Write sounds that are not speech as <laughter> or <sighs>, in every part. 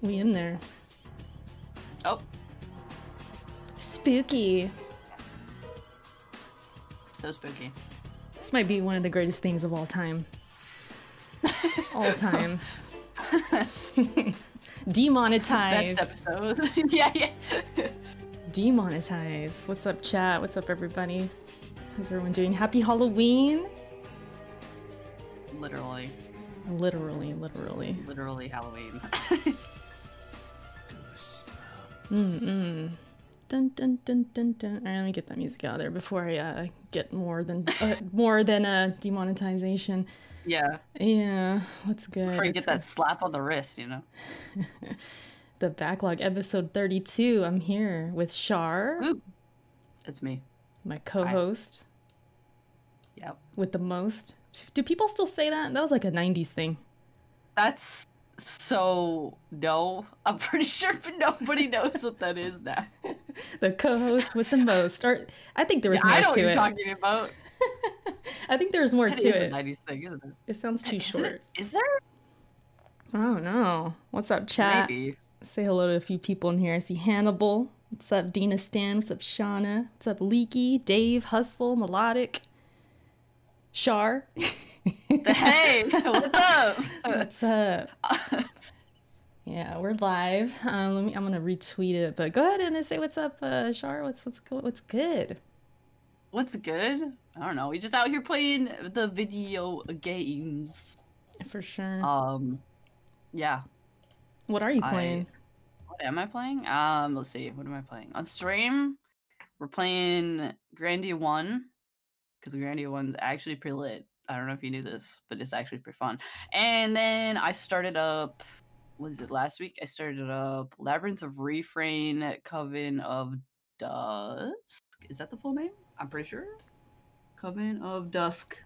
We in there. Oh, Spooky. so spooky. This might be one of the greatest things of all time. <laughs> all time. <laughs> Demonetize. Next episode. <laughs> yeah, yeah. Demonetize. What's up, chat? What's up, everybody? How's everyone doing? Happy Halloween! Literally, Literally, literally. literally Halloween. Mm-mm. Dun dun dun dun dun. All right, let me get that music out of there before I uh, get more than uh, <laughs> more than a demonetization. yeah. Yeah, what's good? Before you get that slap on the wrist, you know. <laughs> the backlog episode thirty-two. I'm here with Char, Ooh. It's me. my co-host Yep. with the most. Do people still say that? That was like a '90s thing. That's so no. I'm pretty sure <laughs> nobody knows what that is now. <laughs> The co-host with the most. Or I think there was Yeah, more I know what you're it. talking about. <laughs> I think there was more It to it. 90s thing, isn't it? It sounds too Is short. it- Is there? I don't know. What's up, chat? Maybe. Say hello to a few people in here. I see Hannibal. What's up, Dina Stan? What's up, Shauna? What's up, Leaky? Dave, Hustle, Melodic, Char. Hey, what's up? What's up? Yeah, we're live. Um, let me. I'm gonna retweet it, but go ahead and say what's up, uh, Char. What's what's go- what's good? What's good? I don't know. We just out here playing the video games. For sure. Um, yeah. what are you I- playing? What am I playing? Um, let's see. What am I playing on stream? We're playing Grandia One because the Grandia One's actually pretty lit. I don't know if you knew this, but it's actually pretty fun. And then I started up. Was it last week? I started up Labyrinth of Refrain, Coven of Dusk. Is that the full name? I'm pretty sure. Coven of Dusk.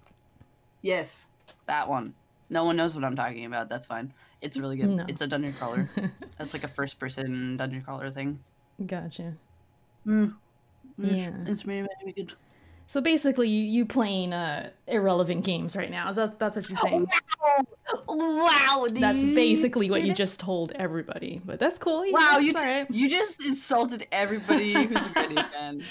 Yes, that one. No one knows what I'm talking about. That's fine. It's really good. No. It's a dungeon crawler. <laughs> That's like a first person dungeon crawler thing. Gotcha. Mm. Yeah. It's really, really good. So basically, you you playing uh irrelevant games right now. Is that that's what you're saying? Wow. That's dude. basically what you just told everybody. But that's cool. yeah, Wow, you t- right. you just insulted everybody who's a Granny fan.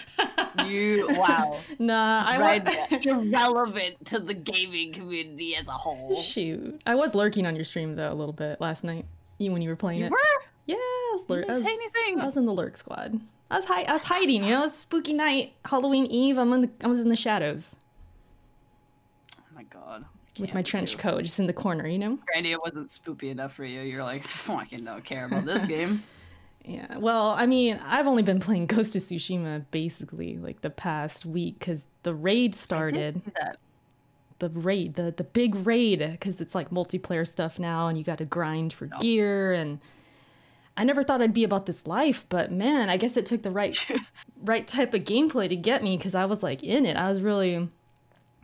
You wow. Nah, I right, was irrelevant to the gaming community as a whole. shoot. I was lurking on your stream though a little bit last night. You when you were playing You it. were? Yeah, I was, You lur- I, didn't was, say anything. I was in the lurk squad. I was hi- I was hiding. You know, it's spooky night, Halloween Eve. I'm in the I was in the shadows Oh my god. with my trench coat, just in the corner. You know. Granny, it wasn't spooky enough for you. You're like, I <laughs> fucking don't care about this game. <laughs> Yeah, well, I mean, I've only been playing Ghost of Tsushima basically like the past week because the raid started. did see that. The raid, the the big raid, because it's like multiplayer stuff now, and you got to grind for gear. And I never thought I'd be about this life, but man, I guess it took the right <laughs> right type of gameplay to get me because I was like in it. I was really,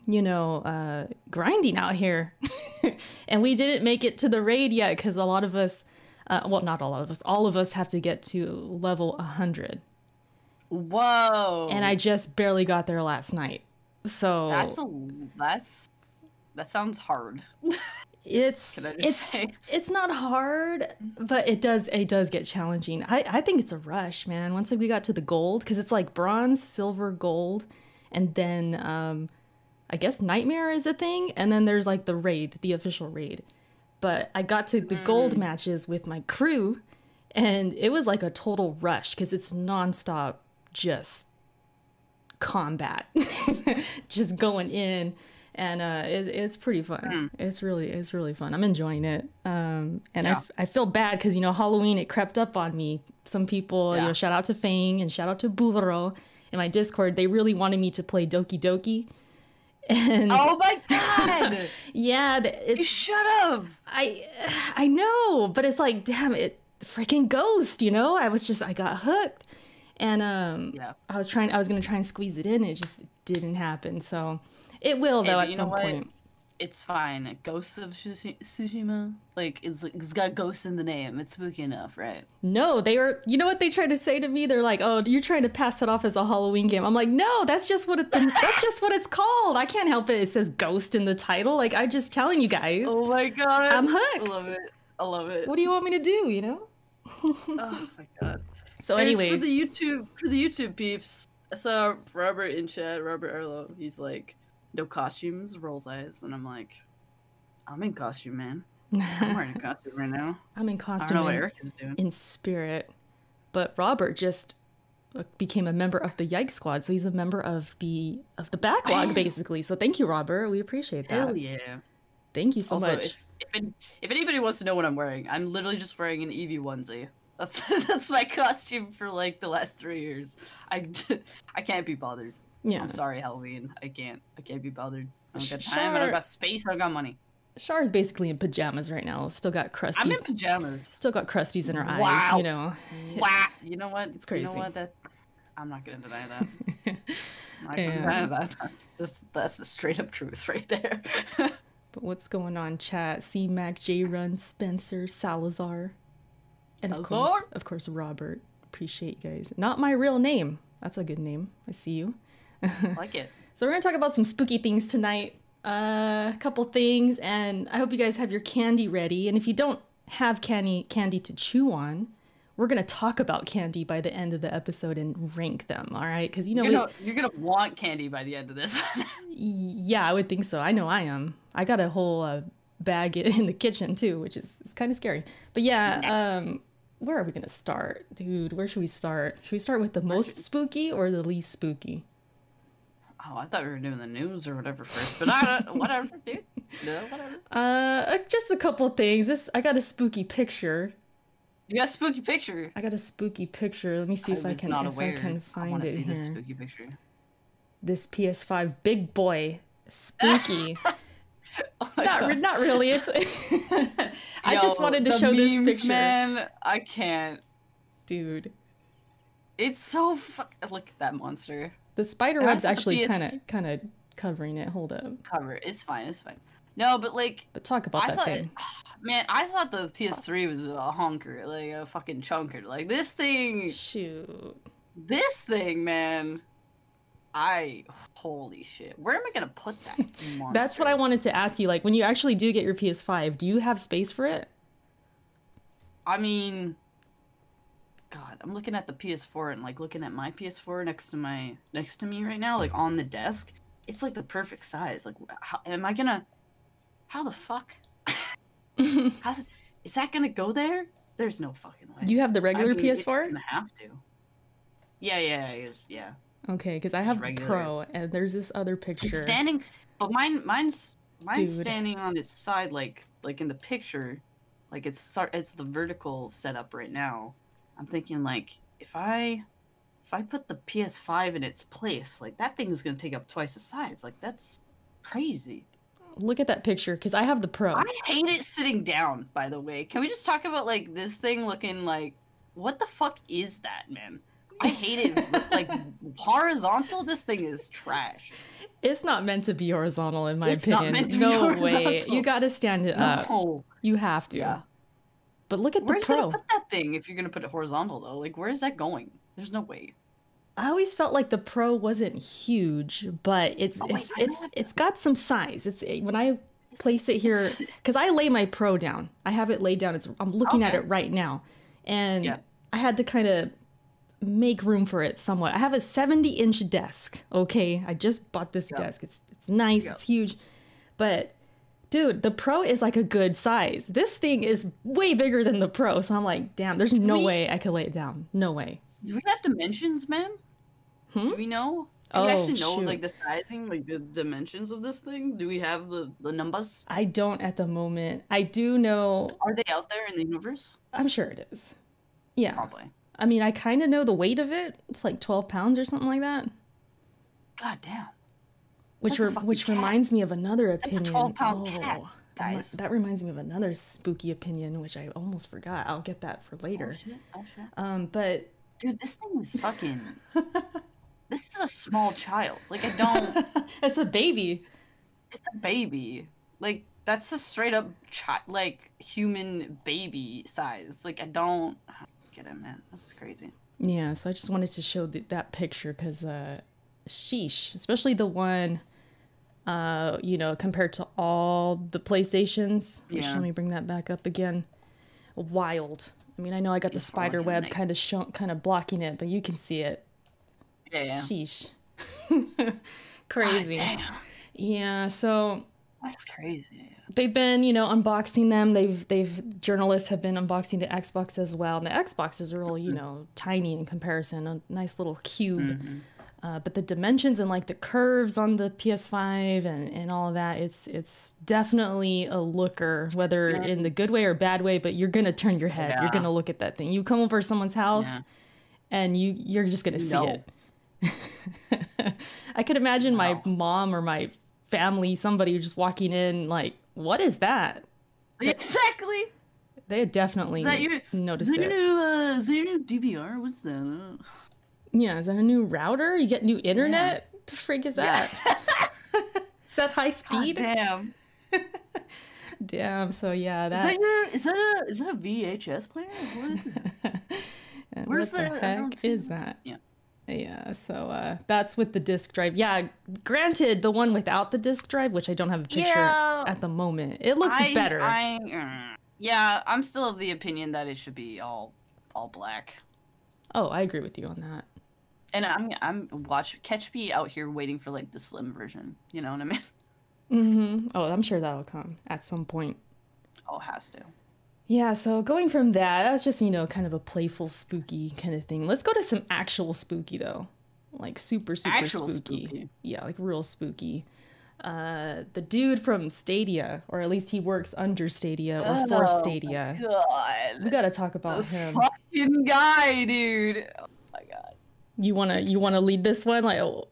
you know, uh, grinding out here, <laughs> and we didn't make it to the raid yet because a lot of us, uh, well, not a lot of us, all of us have to get to level hundred, Whoa. and I just barely got there last night. So That's a that's that sounds hard. <laughs> it's Can I just it's say? it's not hard, but it does it does get challenging. I I think it's a rush, man. Once we got to the gold, because it's like bronze, silver, gold, and then um, I guess nightmare is a thing, and then there's like the raid, the official raid. But I got to the gold matches with my crew, and it was like a total rush because it's nonstop, just combat, <laughs> just going in, and uh, it, it's pretty fun. It's really it's really fun. I'm enjoying it, um, and I Yeah. f I, feel bad because you know Halloween it crept up on me. Some people, you know, shout out to Fang and shout out to Buvaro in my Discord. They really wanted me to play Doki Doki, <laughs> and Oh my god! <laughs> yeah, th- you should have. I I know, but it's like, damn it, freaking ghost, you know? I was just I got hooked. And um Yeah. I was trying I was gonna try and squeeze it in, it just didn't happen. So it will though but at you know some what? point. It's fine. Ghosts of Tsushi- Tsushima, like it's it's got ghosts in the name. It's spooky enough, right? No, they were you know what they tried to say to me? They're like, Oh, you're trying to pass it off as a Halloween game. I'm like, no, that's just what it that's <laughs> just what it's called. I can't help it. It says ghost in the title. Like I'm just telling you guys. Oh my god! I'm hooked. I love it. I love it. What do you want me to do, you know? oh my <laughs> god. So, Anyways, anyways, for the YouTube for the YouTube peeps, I saw Robert in chat, Robert Arlo. He's like, no costumes, rolls eyes, and I'm like, I'm in costume, man. I'm wearing a <laughs> costume right now. I'm in costume. I don't know what in, Eric is doing. in spirit, but Robert just uh, became a member of the Yike Squad, so he's a member of the of the backlog, basically. So thank you, Robert. We appreciate that. Hell yeah. Thank you so also, much. If, if, if anybody wants to know what I'm wearing, I'm literally just wearing an Eevee onesie. That's <laughs> that's my costume for like the last three years. I, <laughs> I can't be bothered. Yeah, I'm sorry, Halloween. I can't. I can't be bothered. I don't got time. I don't got space. I don't got money. Char is basically in pajamas right now. Still got crusties. I'm in pajamas. Still got crusties in her eyes. Wow. You know. Wow. You know what? it's crazy. You know what? That I'm not gonna deny that. <laughs> I can't Yeah. deny that. That's just, that's the straight up truth right there. <laughs> But what's going on, chat? C Mac, J Run, Spencer, Salazar, and of course, Salazar? of course, Robert. Appreciate you guys. Not my real name. That's a good name. I see you. <laughs> like it. So we're gonna talk about some spooky things tonight. Uh, a couple things, and I hope you guys have your candy ready. And if you don't have candy candy to chew on, we're gonna talk about candy by the end of the episode and rank them. All right? Because you know, You're gonna, you're gonna want candy by the end of this. <laughs> yeah, I would think so. I know I am. I got a whole uh, bag <laughs> in the kitchen too, which is it's kind of scary. But yeah, Nice. um, where are we gonna start, dude? Where should we start? Should we start with the most spooky or the least spooky? Oh, I thought we were doing the news or whatever first, but I don't. Whatever, dude. No, whatever. Uh, just a couple things. This I got a spooky picture. You got a spooky picture. I got a spooky picture. Let me see if I, can if aware. I can I find want to it see here. this spooky picture. This PS5 big boy spooky. Oh <laughs> <laughs> not re- not really. It's. <laughs> I just wanted to show this memes, picture, man. I can't. dude. It's so. Fu- Look at that monster. The spider web's actually kind of kind of covering it. Hold up. Cover. It's fine. It's fine. No, but like, But talk about I that thought, thing. <sighs> man, I thought the PS3 was a honker, like a fucking chunker. Like this thing, Shoot. this thing, man. I holy shit. Where am I gonna put that? <laughs> That's what I wanted to ask you. Like, when you actually do get your PS5, do you have space for it? I mean, God, I'm looking at the PS4 and like looking at my PS4 next to my next to me right now, like mm-hmm. on the desk. It's like the perfect size. Like, how, am I gonna? How the fuck? <laughs> How the, is that gonna go there? There's no fucking way. You have the I regular mean, PS4? gonna have to. Yeah, yeah, is, yeah. Okay, because I have the. Pro, and there's this other picture. It's standing, but mine, mine's, mine's Dude. standing on its side, like, like in the picture, like it's, it's the vertical setup right now. I'm thinking like, if I, if I put the PS5 in its place, like that thing is gonna take up twice the size. Like that's crazy. Look at that picture, because I have the Pro. I hate it sitting down. By the way, can we just talk about like this thing looking like, what the fuck is that, man? I hate it. <laughs> like horizontal, this thing is trash. It's not meant to be horizontal, in my It's not opinion. meant to be no <laughs> way. You got to stand it up. No. You have to. Yeah. But look at Where the are you Pro. gonna put that thing if you're gonna put it horizontal though? Like where is that going? There's no way. I always felt like the Pro wasn't huge, but it's Oh, it's it's it's got some size. It's when I place it here <laughs> because I lay my Pro down. I have it laid down. It's I'm looking at it right now, and Yeah. I had to kind of make room for it somewhat. I have a 70 inch desk. Okay, I just bought this Yeah. desk. It's it's nice. Yeah. It's huge, but dude, the Pro is like a good size. This thing is way bigger than the Pro, so I'm like, damn. There's no we- way I could lay it down. No way. Do we have dimensions, man? Hmm? Do we know? Do Oh, we actually know shoot. like the sizing, like the dimensions of this thing? Do we have the the numbers? I don't at the moment. I do know. Are they out there in the universe? I'm sure it is. Yeah. Probably. I mean, I kind of know the weight of it. It's like 12 pounds or something like that. God damn. Which re- which cat. reminds me of another opinion. That's a opinion. 12-pound cat, that guys. That reminds me of another spooky opinion, which I almost forgot. I'll get that for Oh later. shit. Oh shit. Um, but Dude, this thing is fucking. <laughs> this is a small child. Like I don't. <laughs> it's a baby. it's a baby. Like that's a straight up child, like human baby size. Like I don't I don't get it, man. This is crazy. Yeah, so I just wanted to show th- that picture because, uh, sheesh, especially the one, uh, you know, compared to all the PlayStations. Yeah. Let me bring that back up again. Wild. I mean, I know I got the It's like spider web kind of show, kind of blocking it, but you can see it. Yeah, yeah. Sheesh. <laughs> Crazy. damn. Yeah, so That's crazy. they've been, you know, unboxing them. They've they've journalists have been unboxing the Xbox as well. And the Xbox is real, you know, tiny in comparison, a nice little cube. Mhm. Uh, but the dimensions and like the curves on the PS5 and, and all of that, it's it's definitely a looker, whether Yeah. in the good way or bad way. But you're gonna turn your head. You're gonna look at that thing. You come over to someone's house, Yeah. and you you're just gonna see No. it. <laughs> I could imagine my mom or my family, somebody just walking in, like, what is that? <laughs> Exactly. They had definitely Is that your- Is that your it. new, uh, is that your new DVR? What's that? Yeah, is that a new router? You get new internet? The frig is that? <laughs> is that high God speed? damn. <laughs> Damn. So yeah, that is that. your? Is that a? Is that a VHS player? What is it? <laughs> Where's what the, the- heck is that. that? Yeah. Yeah, so uh, that's with the disk drive. Yeah, granted, the one without the disk drive, which I don't have a picture Yeah. at the moment, it looks I- better. I, yeah, I'm still of the opinion that it should be all, all black. Oh, I agree with you on that. And I'm, I'm watch catch me out here waiting for like the slim version. You know what I mean? <laughs> Mm hmm Oh, I'm sure that'll come at some point. Oh, has to. Yeah, so going from that, that's just, you know, kind of a playful, spooky kind of thing. Let's go to some actual spooky, though. Like super, super Actual spooky. spooky. Yeah, like real spooky. Uh, the dude from Stadia, or at least he works under Stadia or for Oh, Stadia. God. We gotta talk about This him. fucking guy, dude. Oh my god. You wanna you wanna lead this one? Like, oh,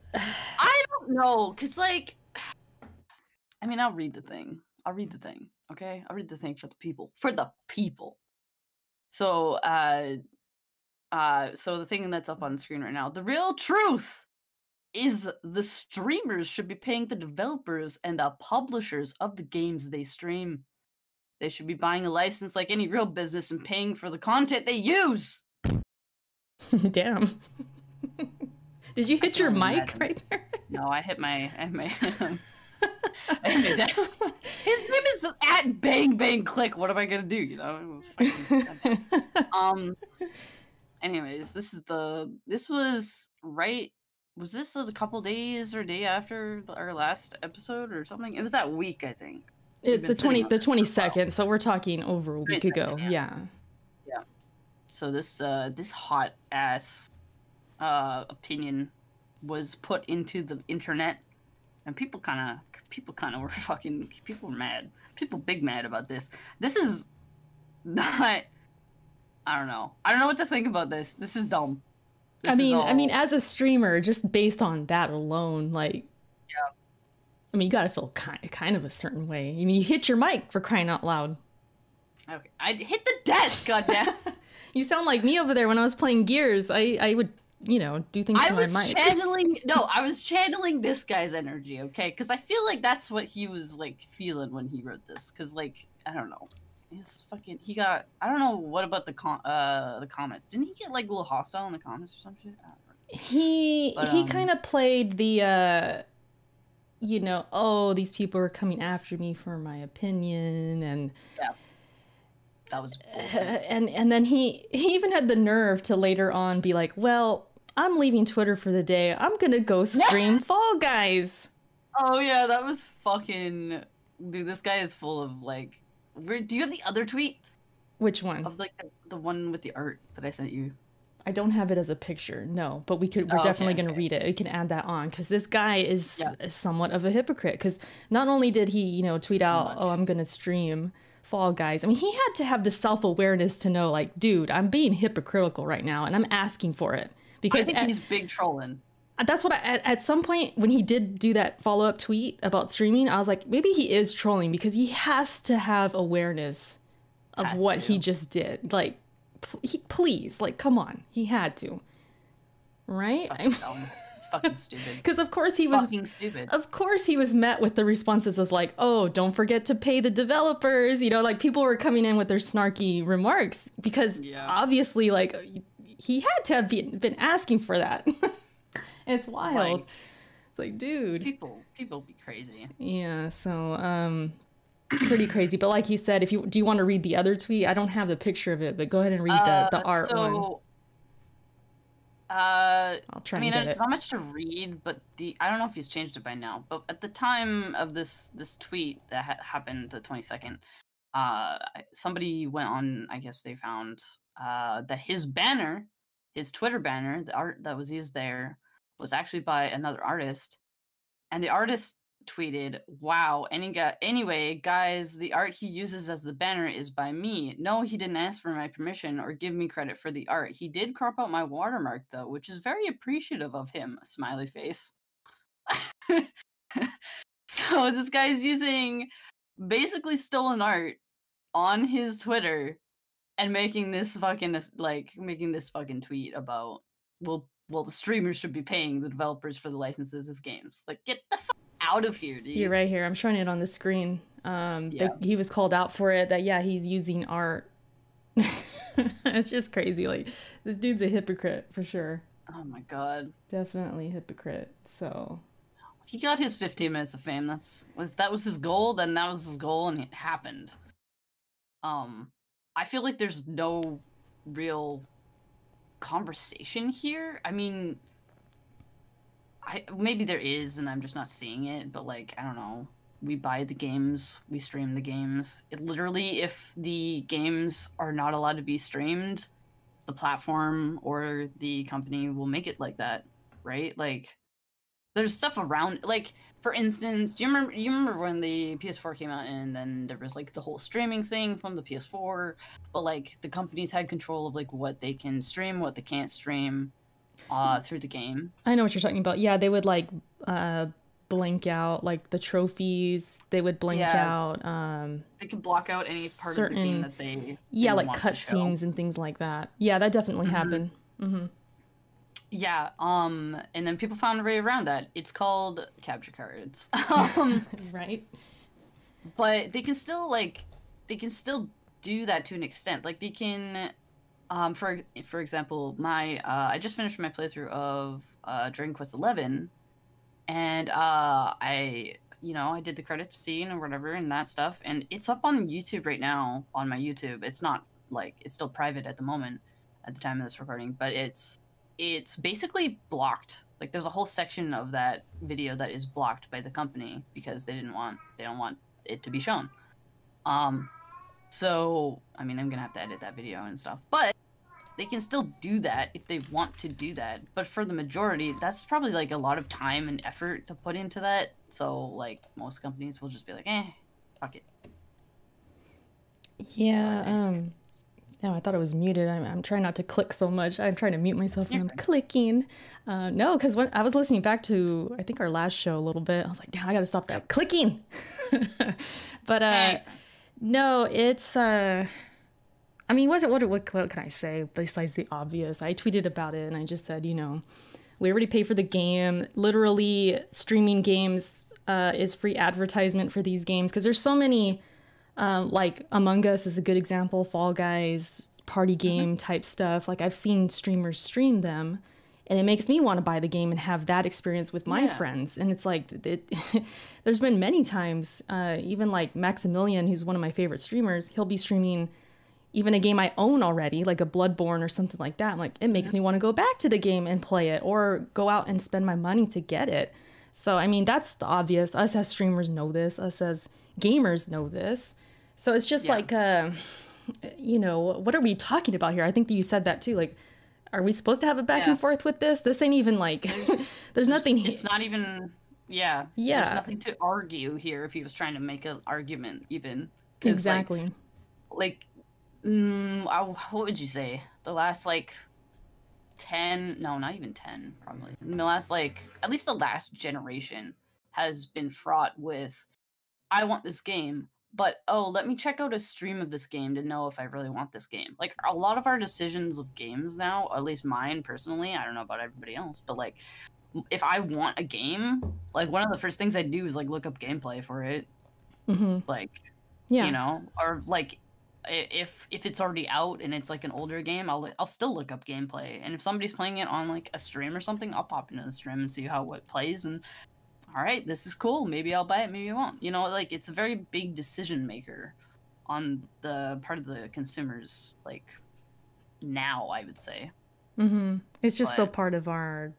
I don't know, cause like, <sighs> I mean, I'll read the thing. I'll read the thing. Okay, I'll read the thing for the people. For the people. So, uh, uh, so the thing that's up on screen right now, the real truth is the streamers should be paying the developers and the publishers of the games they stream. They should be buying a license like any real business and paying for the content they use. <laughs> damn. <laughs> Did you hit your mic imagine. right there? No, I hit my, I hit my, <laughs> I hit my <laughs> desk. His name is at Bang Bang Click. What am I gonna do? You know. Um. Anyways, this is the. This was right. Was this a couple days or day after the- our last episode or something? It was that week, I think. it's the twenty the this for a twenty second, so we're talking over a week 22nd, ago. yeah. Yeah. So this uh this hot ass uh opinion was put into the internet, and people kind of people kind of were <laughs> fucking people were mad. People big mad about this. This is not. I don't know. I don't know what to think about this. This is dumb. I This is mean, I mean, as a streamer, just based on that alone, like, Yeah. I mean, you gotta feel kind kind of a certain way. I mean, you hit your mic for crying out loud. okay. I hit the desk. Goddamn. <laughs> You sound like me over there when I was playing Gears. I I would, you know, do things I was channeling <laughs> no, I was channeling this guy's energy, okay? Because I feel like that's what he was like feeling when he wrote this. Because like I don't know, it's fucking. He got I don't know what about the com- uh the comments. Didn't he get like a little hostile in the comments or some shit? I don't know. he But, he um, kind of played the uh you know oh these people are coming after me for my opinion and yeah. That was bullshit. and and then he he even had the nerve to later on be like well i'm leaving twitter for the day i'm gonna go stream <laughs> fall guys oh yeah, that was fucking. Dude, this guy is full of like. Where, do you have the other tweet which one of like the, the one with the art that I sent you? i don't have it as a picture no but we could we're Oh, okay, definitely gonna okay. read it we can add that on because this guy is Yeah. somewhat of a hypocrite because not only did he you know tweet So out much. oh i'm gonna stream fall guys i mean he had to have the self-awareness to know like dude i'm being hypocritical right now and i'm asking for it I because think at- he's big trolling. that's what I, at, at some point when he did do that follow-up tweet about streaming i was like maybe he is trolling because he has to have awareness of Has what he just did like p- he, please like come on he had to right. <laughs> It's fucking stupid. because of course he was Fucking stupid. of course he was met with the responses of like oh don't forget to pay the developers you know like people were coming in with their snarky remarks because Yeah. obviously like he had to have been, been asking for that <laughs> it's wild Like- it's like dude People, people be crazy. yeah so um pretty crazy. But like you said, if you do you want to read the other tweet? I don't have the picture of it, but go ahead and read Uh, the, the art so, one. Uh, I'll try I mean, there's it. not much to read, but the I don't know if he's changed it by now. But at the time of this this tweet that ha- happened the 22nd, uh, somebody went on. I guess they found uh that his banner, his Twitter banner, the art that was used there, was actually by another artist, and the artist tweeted, "Wow, any guy, anyway, guys, the art he uses as the banner is by me. No, he didn't ask for my permission or give me credit for the art. He did crop out my watermark though, which is very appreciative of him." Smiley face. <laughs> so this guy's using basically stolen art on his Twitter and making this fucking like making this fucking tweet about well well the streamers should be paying the developers for the licenses of games. Like get the fuck out of here, dude. You're right here. I'm showing it on the screen. Um, Yeah. he was called out for it. That yeah, he's using art. <laughs> it's just crazy. Like this dude's a hypocrite for sure. Oh my god. Definitely hypocrite. So He got his 15 minutes of fame. That's if that was his goal, then that was his goal and it happened. Um I feel like there's no real conversation here. I mean I maybe there is and I'm just not seeing it, but like I don't know. We buy the games, we stream the games. It literally if the games are not allowed to be streamed, the platform or the company will make it like that, right? Like there's stuff around like for instance do you remember you remember when the ps4 came out and then there was like the whole streaming thing from the ps4 but like the companies had control of like what they can stream what they can't stream uh through the game I know what you're talking about. Yeah, they would like uh blank out like the trophies. They would blank Yeah. out um they could block out any part of the Certain- game that they yeah, like show. cutscenes and things like that. Yeah, that definitely Mhm. happened. hmm yeah um and then people found a way around that. It's called capture cards. <laughs> Um <laughs> right? but they can still like they can still do that to an extent. Like they can um for for example my uh i just finished my playthrough of uh dragon quest 11 and uh i you know i did the credits scene or whatever and that stuff and it's up on youtube right now on my youtube. It's not like it's still private at the moment at the time of this recording but it's it's basically blocked like there's a whole section of that video that is blocked by the company because they didn't want they don't want it to be shown. Um, so I mean, I'm gonna have to edit that video and stuff, but they can still do that if they want to do that. But for the majority, that's probably like a lot of time and effort to put into that. So like most companies will just be like, eh, fuck it. Yeah. Um. No, I thought it was muted. I'm, I'm trying not to click so much. I'm trying to mute myself when I'm clicking. Uh, no, because when I was listening back to I think our last show a little bit, I was like, damn, I gotta stop that clicking. <laughs> but uh, Hey, no, it's uh I mean, what what what what can I say besides the obvious? I tweeted about it and I just said, you know, we already pay for the game. Literally, streaming games uh, is free advertisement for these games because there's so many. Uh, like Among Us is a good example. Fall Guys, party game type stuff. Like I've seen streamers stream them, and it makes me want to buy the game and have that experience with my Yeah. friends. And it's like it, <laughs> there's been many times, uh, even like Maximilian, who's one of my favorite streamers, he'll be streaming even a game I own already, like a Bloodborne or something like that. I'm like, it makes me want to go back to the game and play it or go out and spend my money to get it. So, I mean, that's the obvious. Us as streamers know this, us as gamers know this. So it's just Yeah. like, uh, you know, what are we talking about here? I think that you said that too. Like, are we supposed to have a back Yeah. and forth with this? This ain't even like, there's, <laughs> There's- nothing. It's not even. Yeah. Yeah. There's nothing to argue here if he was trying to make an argument, even. 'Cause, like, exactly. like mm, I, what would you say the last like 10 no not even 10 probably the last like at least the last generation has been fraught with i want this game but oh let me check out a stream of this game to know if i really want this game. Like a lot of our decisions of games now at least mine personally i don't know about everybody else but like if i want a game like one of the first things i do is like look up gameplay for it. Hmm like Yeah. you know or like if if it's already out and it's like an older game i'll i'll still look up gameplay and if somebody's playing it on like a stream or something i'll pop into the stream and see how it plays and all right, this is cool. Maybe I'll buy it. Maybe I won't. You know, like it's a very big decision maker on the part of the consumers. Like now, I would say. Mm-hmm. It's just so part of our,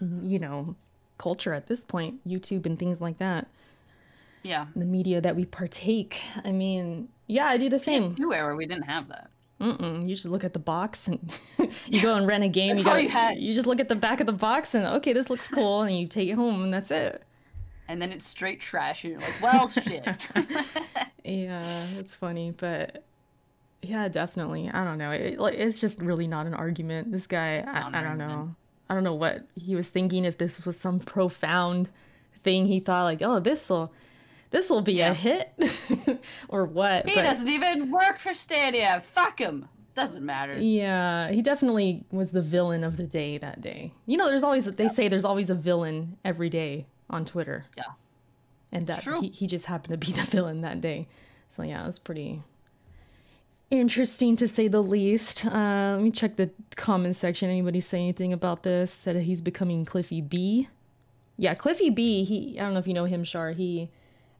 you know, culture at this point. YouTube and things like that. Yeah. The media that we partake. I mean, yeah, I do the same. PS2 era, we didn't have that. Mm-mm. You just look at the box and <laughs> you go and rent a game. That's you, all gotta- you had. you just look at the back of the box and okay, this looks cool, and you take it home and that's it. And then it's straight trash, and you're like, well, shit. <laughs> Yeah, it's funny, but yeah, definitely. I don't know. It, like, it's just really not an argument. This guy, I, I don't know. I don't know what he was thinking. If this was some profound thing, he thought like, oh, this will, this will be Yeah. a hit, <laughs> or what? he but- doesn't even work for Stadia. Fuck him. Doesn't matter. Yeah, he definitely was the villain of the day that day. You know, there's always they say there's always a villain every day on Twitter. Yeah. And that true. he, he just happened to be <laughs> the villain that day. So yeah, it was pretty interesting to say the least. Uh, let me check the comment section. Anybody say anything about this? Said he's becoming Cliffy B. Yeah, Cliffy B. He I don't know if you know him, Char. He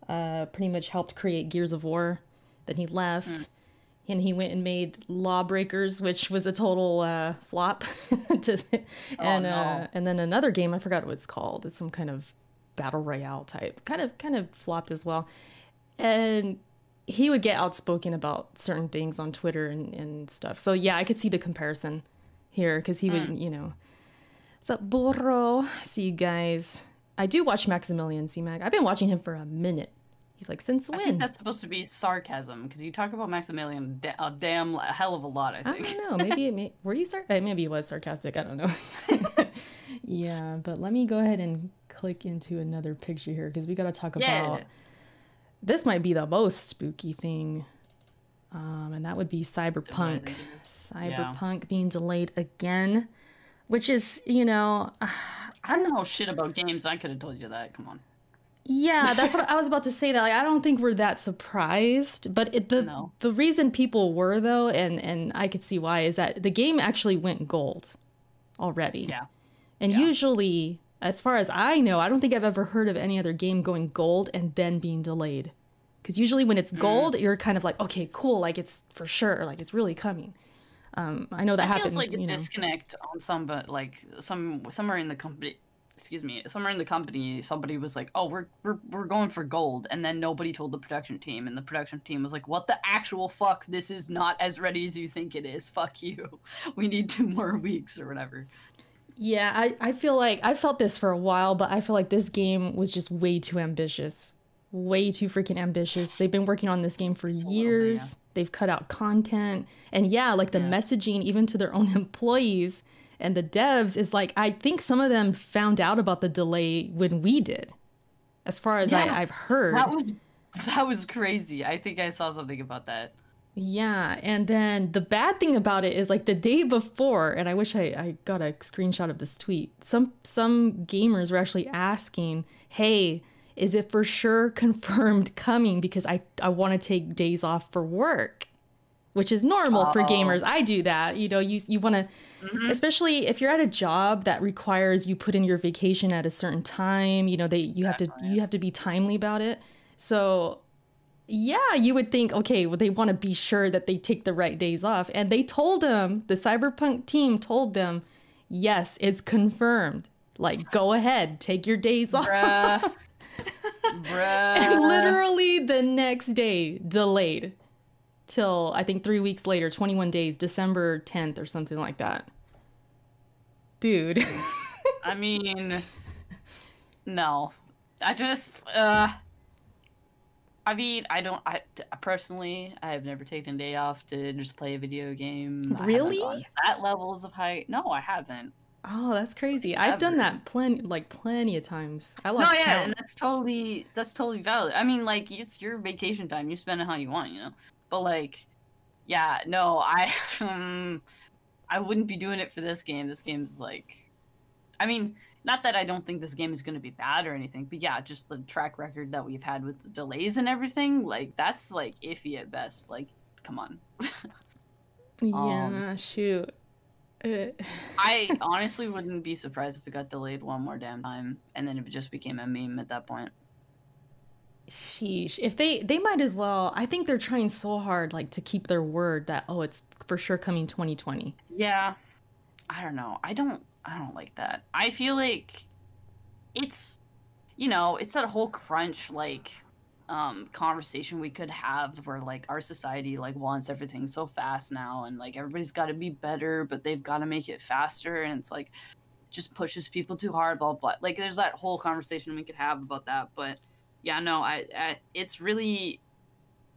uh, pretty much helped create Gears of War. Then he left. And he went and made Lawbreakers, which was a total uh, flop. <laughs> to, and no. uh, and then another game I forgot what it's called. It's some kind of battle royale type. Kind of kind of flopped as well. And he would get outspoken about certain things on Twitter and, and stuff. So yeah, I could see the comparison here because he would, you know. What's up, Burro? See you guys. I do watch Maximilian C-Mag. I've been watching him for a minute. He's like, since I when? think that's supposed to be sarcasm because you talk about Maximilian da- a damn a hell of a lot. I think. I don't <laughs> know. Maybe it may, were you sar- uh, Maybe it was sarcastic. I don't know. <laughs> <laughs> yeah, but let me go ahead and click into another picture here because we got to talk Yeah. about. This might be the most spooky thing, um, and that would be Cyberpunk. Cyberpunk being delayed again, which is you know, <sighs> I don't know shit about games. I could have told you that. Come on. Yeah, <laughs> that's what I was about to say. That like, I don't think we're that surprised, but it, the No. the reason people were though, and and I could see why, is that the game actually went gold already. Yeah. And Yeah. usually, as far as I know, I don't think I've ever heard of any other game going gold and then being delayed. Because usually when Mm. it's gold, you're kind of like, okay, cool, like it's for sure, like it's really coming. Um, I know that It happens. feels like a you know. disconnect on some, but like some somewhere in the company. Excuse me. Somewhere in the company, somebody was like, "Oh, we're we're we're going for gold," and then nobody told the production team, and the production team was like, "What the actual fuck? This is not as ready as you think it is. Fuck you. <laughs> We need two more <laughs> weeks or whatever." Yeah, I, I feel like I felt this for a while, but I feel like this game was just way too ambitious. Way too freaking ambitious. They've been working on this game for little bit, years. They've cut out content. And yeah, like the Yeah. messaging even to their own <laughs> employees and the devs is like I think some of them found out about the delay when we did. As far as Yeah, I, I've heard. That was that was crazy. I think I saw something about that. Yeah, and then the bad thing about it is like the day before, and I wish I, I got a screenshot of this tweet. Some some gamers were actually asking, "Hey, is it for sure <laughs> confirmed coming? Because I I want to take days off for work." Which is normal for Oh. gamers. I do that. You know, you you want to mm-hmm. especially if you're at a job that requires you put in your vacation at a certain time, you know, they you have to you have to be timely about it. So yeah, you would think, okay, well, they want to be sure that they take the right days off. And they told them, the Cyberpunk team told them, yes, it's confirmed. Like, go ahead, take your days off. Bruh. <laughs> Bruh. And literally the next day, delayed till I think three weeks later, 21 days, December 10th or something like that. Dude. <laughs> I mean, no. I just, uh, I mean, I don't, I personally, I have never taken a day off to just play a video game. Really? At levels of high, no, I haven't. oh, that's crazy. I've done that plenty, like plenty of times. I No, lost yeah, count. and that's totally, that's totally valid. I mean, like, it's your vacation time. You spend it how you want, you know? But, like, yeah, no, I, um, <laughs> I wouldn't be doing it for this game. This game's, like, I mean, not that I don't think this game is going to be bad or anything, but yeah, just the track record that we've had with the delays and everything, like that's like iffy at best. Like, come on. <laughs> Yeah, shoot. Uh, <laughs> I honestly wouldn't be surprised if it got delayed one more damn time, and then it just became a meme at that point. Sheesh. If they they might as well. I think they're trying so hard like to keep their word that oh it's for sure coming 2020. Yeah, I don't know. I don't. I don't like that. I feel like it's, you know, it's that whole crunch like um conversation we could have where like our society like wants everything so fast now and like everybody's got to be better but they've got to make it faster and it's like just pushes people too hard blah blah like there's that whole conversation we could have about that but yeah no i, I it's really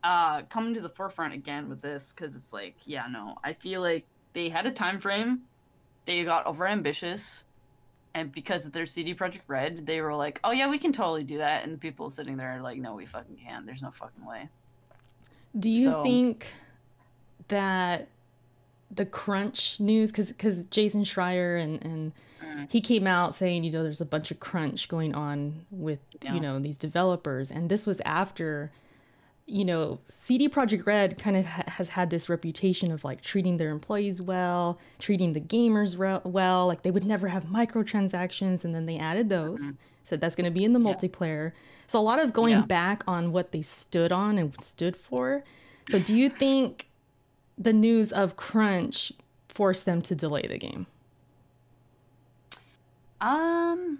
uh coming to the forefront again with this because it's like yeah no i feel like they had a time frame they got over ambitious and because they're CD Projekt Red, they were like, "Oh yeah, we can totally do that." And people sitting there are like, "No, we fucking can't. There's no fucking way." Do you So- think that the crunch news because because Jason Schreier and and. He came out saying you know there's a bunch of crunch going on with Yeah. you know these developers and this was after you know CD Projekt Red kind of ha- has had this reputation of like treating their employees well, treating the gamers re- well, like they would never have microtransactions and then they added those. said that's going to be in the Mm-hmm. Yeah. multiplayer. So a lot of going Yeah. back on what they stood on and stood for. So do you think the news of crunch forced them to delay the game Um,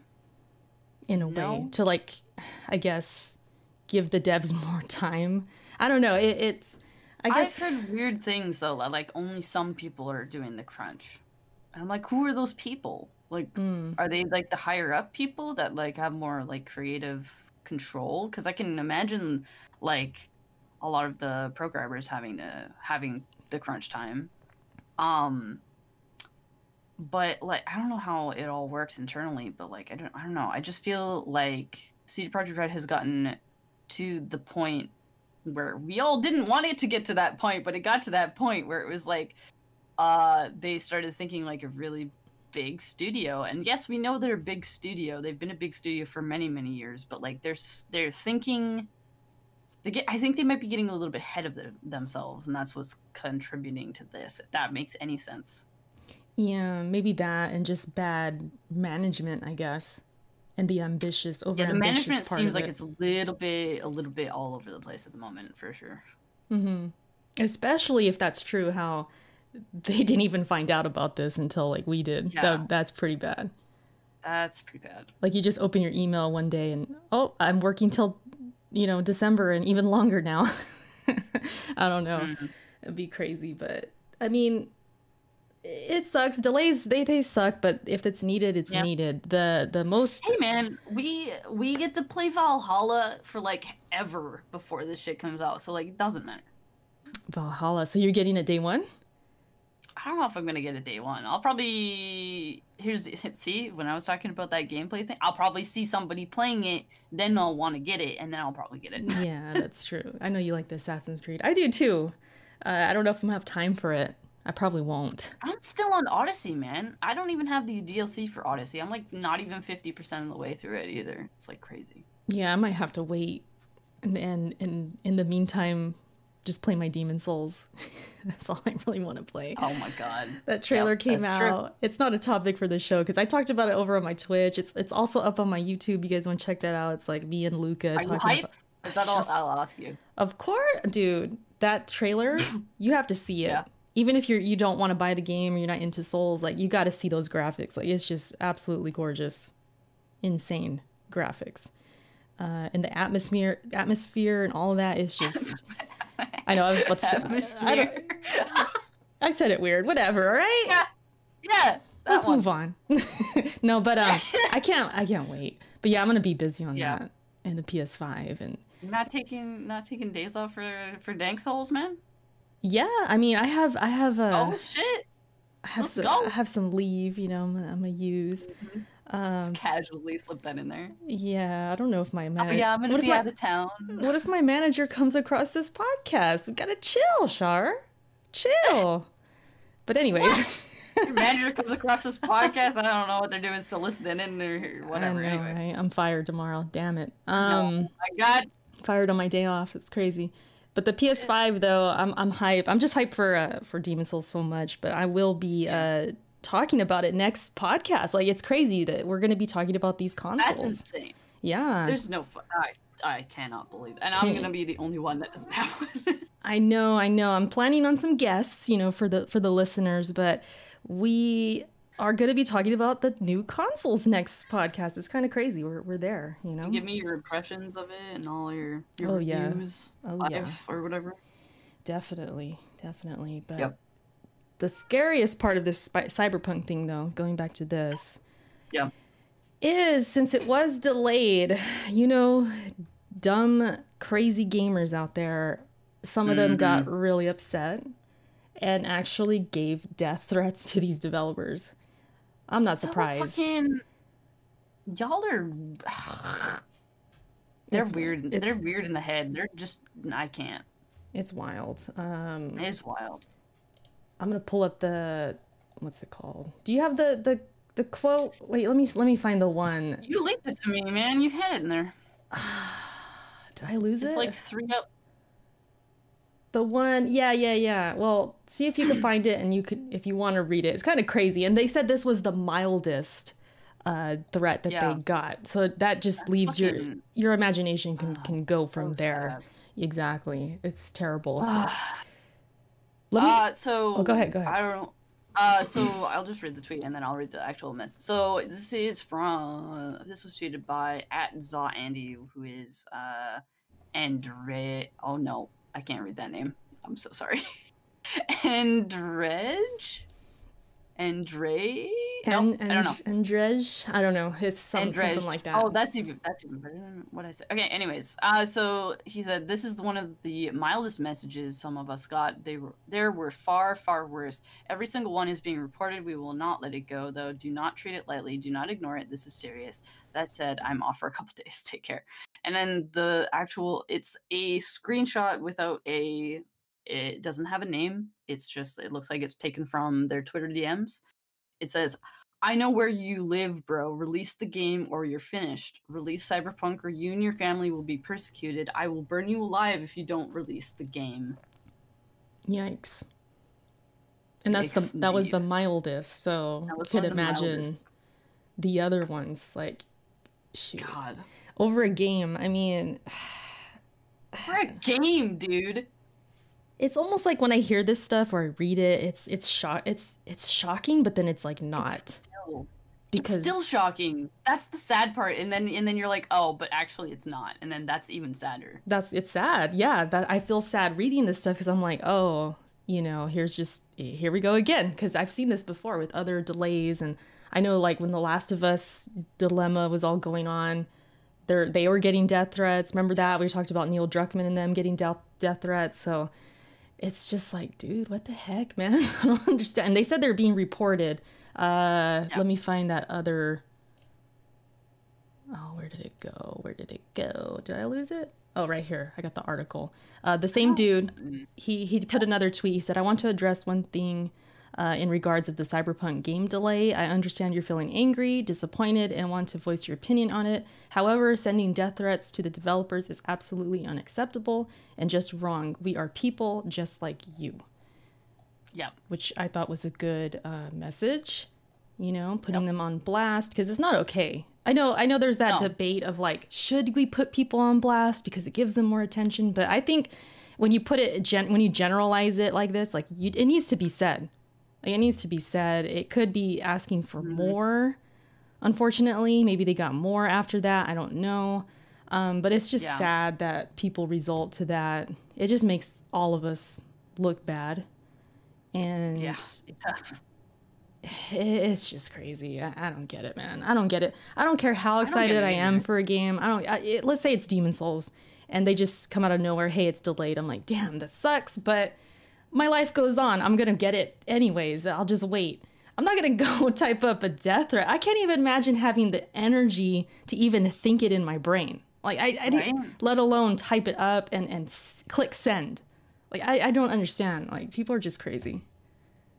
in a way to like I guess give the devs <laughs> more time? I don't know. It, it's I guess have heard weird things though. Like only some people are doing the crunch, and I'm like, who are those people? Like, Mm, are they like the higher up people that like have more like creative control? Because I can imagine like a lot of the programmers having to having the crunch time. Um, but like I don't know how it all works internally, but like I don't I don't know. I just feel like CD Projekt Red has gotten to the point where we all didn't want it to get to that point, but it got to that point where it was like uh they started thinking like a really big studio. And yes, we know they're a big studio. They've been a big studio for many, many years, but like they're they're thinking they get I think they might be getting a little bit ahead of their, themselves and that's what's contributing to this. If that makes any sense. Yeah, maybe that and just bad management, I guess, and the ambitious over Yeah, the management seems of like it. it's a little bit a little bit all over the place at the moment for sure. hmm Especially if that's true, how they <laughs> didn't even find out about this until like we did. Yeah. That, that's pretty bad. That's pretty bad. Like you just open your email one day and oh, I'm working till you know December and even longer now. <laughs> I don't know. Mhm. It'd be crazy, but I mean, it sucks. Delays they they suck, but if it's needed, it's Yeah. needed. The the most Hey man, we we get to play Valhalla for like ever before this shit comes out, so like it doesn't matter. Valhalla. So you're getting it day one. I don't know if I'm gonna get it day one. I'll probably here's <laughs> see when I was talking about that gameplay thing. I'll probably see somebody playing it, then I'll want to get it, and then I'll probably get it. yeah, that's true. I know you like the Assassin's Creed. I do too. Uh, I don't know if I'm gonna have time for it. I probably won't. I'm still on Odyssey, man. I don't even have the DLC for Odyssey. I'm like not even fifty percent of the way through it either. It's like crazy. Yeah, I might have to wait, and and, and in the meantime, just play my Demon Souls. <laughs> that's all I really want to play. Oh my god. <laughs> That trailer Yep, came that's true. out. It's not a topic for the show because I talked about it over on my Twitch. It's it's also up on my YouTube. You guys want to check that out? It's like me and Luca Are talking about. Is that all? I'll ask you. Of course, dude. That trailer, <laughs> you have to see it. Yeah. Even if you're you don't want to buy the game or you're not into Souls, like you got to see those graphics. Like it's just absolutely gorgeous, insane graphics, uh, and the atmosphere, atmosphere, and all of that is just. <laughs> I know I was about to say. I, Atmosphere. I said it weird. Whatever. All right. yeah, yeah. Let's one. move on. <laughs> no, but um, I can't. I can't wait. But yeah, I'm gonna be busy on Yeah. that and the PS5 and Not taking not taking days off for for Dank Souls, man. Yeah. I mean, I have I have uh, oh shit! I have let's some go. I have some leave. You know, I'm gonna, I'm gonna use. Um, Just casually slip that in there. yeah, I don't know if my Oh manager. yeah, I'm gonna what be if my, out of town. What if my manager comes across this podcast? We gotta chill, Char. Chill. <laughs> But anyways. <laughs> Your manager comes across this podcast. and I don't know what they're doing, still listening in or whatever. I know, anyway, right? I'm fired tomorrow. Damn it. No, Um. my God, fired on my day off. It's crazy. But the PS5 though, I'm I'm hype. I'm just hyped for uh, for Demon Souls so much. But I will be uh talking about it next podcast. Like it's crazy that we're going to be talking about these consoles. That's insane. Yeah. There's no. Fu- I I cannot believe, and I'm gonna be the only one that doesn't have one. <laughs> I know, I know. I'm planning on some guests, you know, for the for the listeners, but we are going to be talking about the new consoles next podcast. It's kind of crazy. We're we're there, you know. Give me your impressions of it and all your your Oh, yeah. reviews Oh, live yeah. or whatever. Definitely, definitely. But Yep. the scariest part of this spy- cyberpunk thing, though, going back to this, Yeah. is since it was delayed, you know, dumb, crazy gamers out there, some of them got mm-hmm. really upset and actually gave death threats to these developers. I'm not So surprised. fucking, y'all are. <sighs> They're It's- weird. it's- They're weird in the head. They're just. I can't. It's wild. Um, It's wild. I'm gonna pull up the what's it called? Do you have the the the quote? Wait, let me let me find the one. You linked it to me, man. You had it in there. <sighs> Did I lose It's it? It's like three up. The one, yeah, yeah, yeah. Well, see if you can find it, and you could, if you want to read it. It's kind of crazy, and they said this was the mildest uh, threat that Yeah. they got. So that just That's leaves your fucking- your imagination can Ah, can go so from there. sad. Exactly, it's terrible. So, let me. Uh, so Oh, go ahead, go ahead. I don't. Uh, so I'll just read the tweet and then I'll read the actual message. So this is from this was tweeted by at Zaw Andy, who is uh Andre. Oh no, I can't read that name. I'm so sorry. <laughs> <laughs> Andrej. Andre. and, nope, I don't know. and Drej, I don't know. It's some, And something like that. Oh, that's even that's even better than what I said. Okay, anyways, uh, so he said this is one of the mildest messages some of us got. They were there were far far worse. Every single one is being reported. We will not let it go though. Do not treat it lightly. Do not ignore it. This is serious. That said, I'm off for a couple <laughs> days. Take care. And then the actual it's a screenshot without a. It doesn't have a name. It's just it looks like it's taken from their Twitter DMs. It says I know where you live, bro. Release the game or you're finished. Release Cyberpunk or you and your family will be persecuted. I will burn you alive if you don't release the game. Yikes. And that's the Yikes, that was the mildest. So I could the imagine mildest. the other ones like shoot. God. Over a game, I mean <sighs> For a game, dude. It's almost like when I hear this stuff or I read it, it's it's shock it's it's shocking, but then it's like not Still, because it's still shocking. That's the sad part. And then and then you're like, oh, but actually it's not. And then that's even sadder. that's it's sad. Yeah, that I feel sad reading this stuff because I'm like, oh, you know, here's just here we go again because I've seen this before with other delays and I know like when the Last of Us dilemma was all going on, they they were getting death threats. Remember that we talked about Neil Druckmann and them getting death death threats. So it's just like, dude, what the heck, <laughs> man? I don't understand. And they said they're being reported. Uh, let me find that other. Oh, where did it go? Where did it go? Did I lose it? Oh, right here. I got the article. Uh, the same dude. Mm. He he put another tweet. He said, "I want to address one thing." Uh, in regards of the cyberpunk game delay i understand you're feeling angry disappointed and want to voice your opinion on it however sending death threats to the developers is absolutely unacceptable and just wrong we are people just like you Yeah. which I thought was a good uh, message. You know, putting them on blast because it's not okay. I know, I know. There's that No. debate of like, should we put people on blast because it gives them more attention? But I think when you put it, gen- when you generalize it like this, like you, it needs to be said. Like it needs to be said. It could be asking for more. Unfortunately, maybe they got more after that. I don't know. Um, but it's just Yeah. sad that people result to that. It just makes all of us look bad. And Yeah. It does. <sighs> it's just crazy. I, I don't get it, man. I don't get it. I don't care how excited it I, am for a game. I don't. I, it, let's say it's Demon's Souls, and they just come out of nowhere. Hey, it's delayed. I'm like, damn, that sucks. But my life goes on. I'm gonna get it anyways. I'll just wait. I'm not gonna <laughs> go type up a death threat. I can't even imagine having the energy to even think it in my brain. Like I, I didn't- Right. let alone type it up and and s- click send. Like I, I don't understand. Like people are just crazy.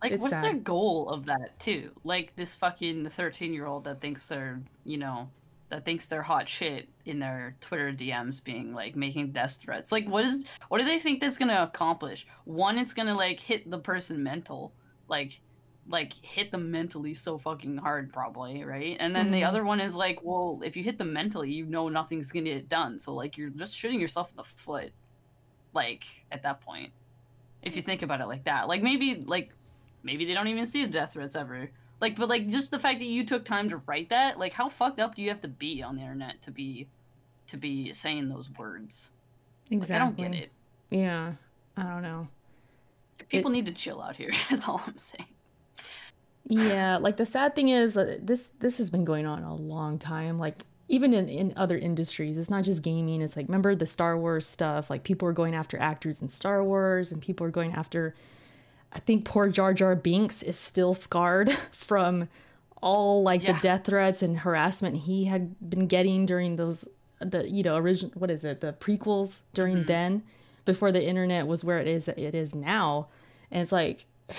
Like, It's what's their goal of that too? Like this fucking thirteen year old that thinks they're, you know, that thinks they're hot shit in their Twitter DMs, being like making death threats. Like, what is what do they think that's gonna accomplish? One, it's gonna like hit the person mental. Like, like hit them mentally so fucking hard probably right and then the Mhm. other one is like well if you hit them mentally you know nothing's gonna get done so like you're just shooting yourself in the foot like at that point if you think about it like that like maybe like maybe they don't even see the death threats ever like but like just the fact that you took time to write that like how fucked up do you have to be on the internet to be to be saying those words like, Exactly. i don't get it Yeah. I don't know. people need to chill out here <laughs> is all i'm saying Yeah, like the sad thing is uh, this this has been going on a long time. Like even in, in other industries, it's not just gaming. It's like remember the Star Wars stuff. Like people are going after actors in Star Wars, and people are going after. I think poor Jar Jar Binks is still scarred <laughs> from all like Yeah. the death threats and harassment he had been getting during those the you know original what is it the prequels during Mhm. then before the internet was where it is it is now. And it's like <sighs>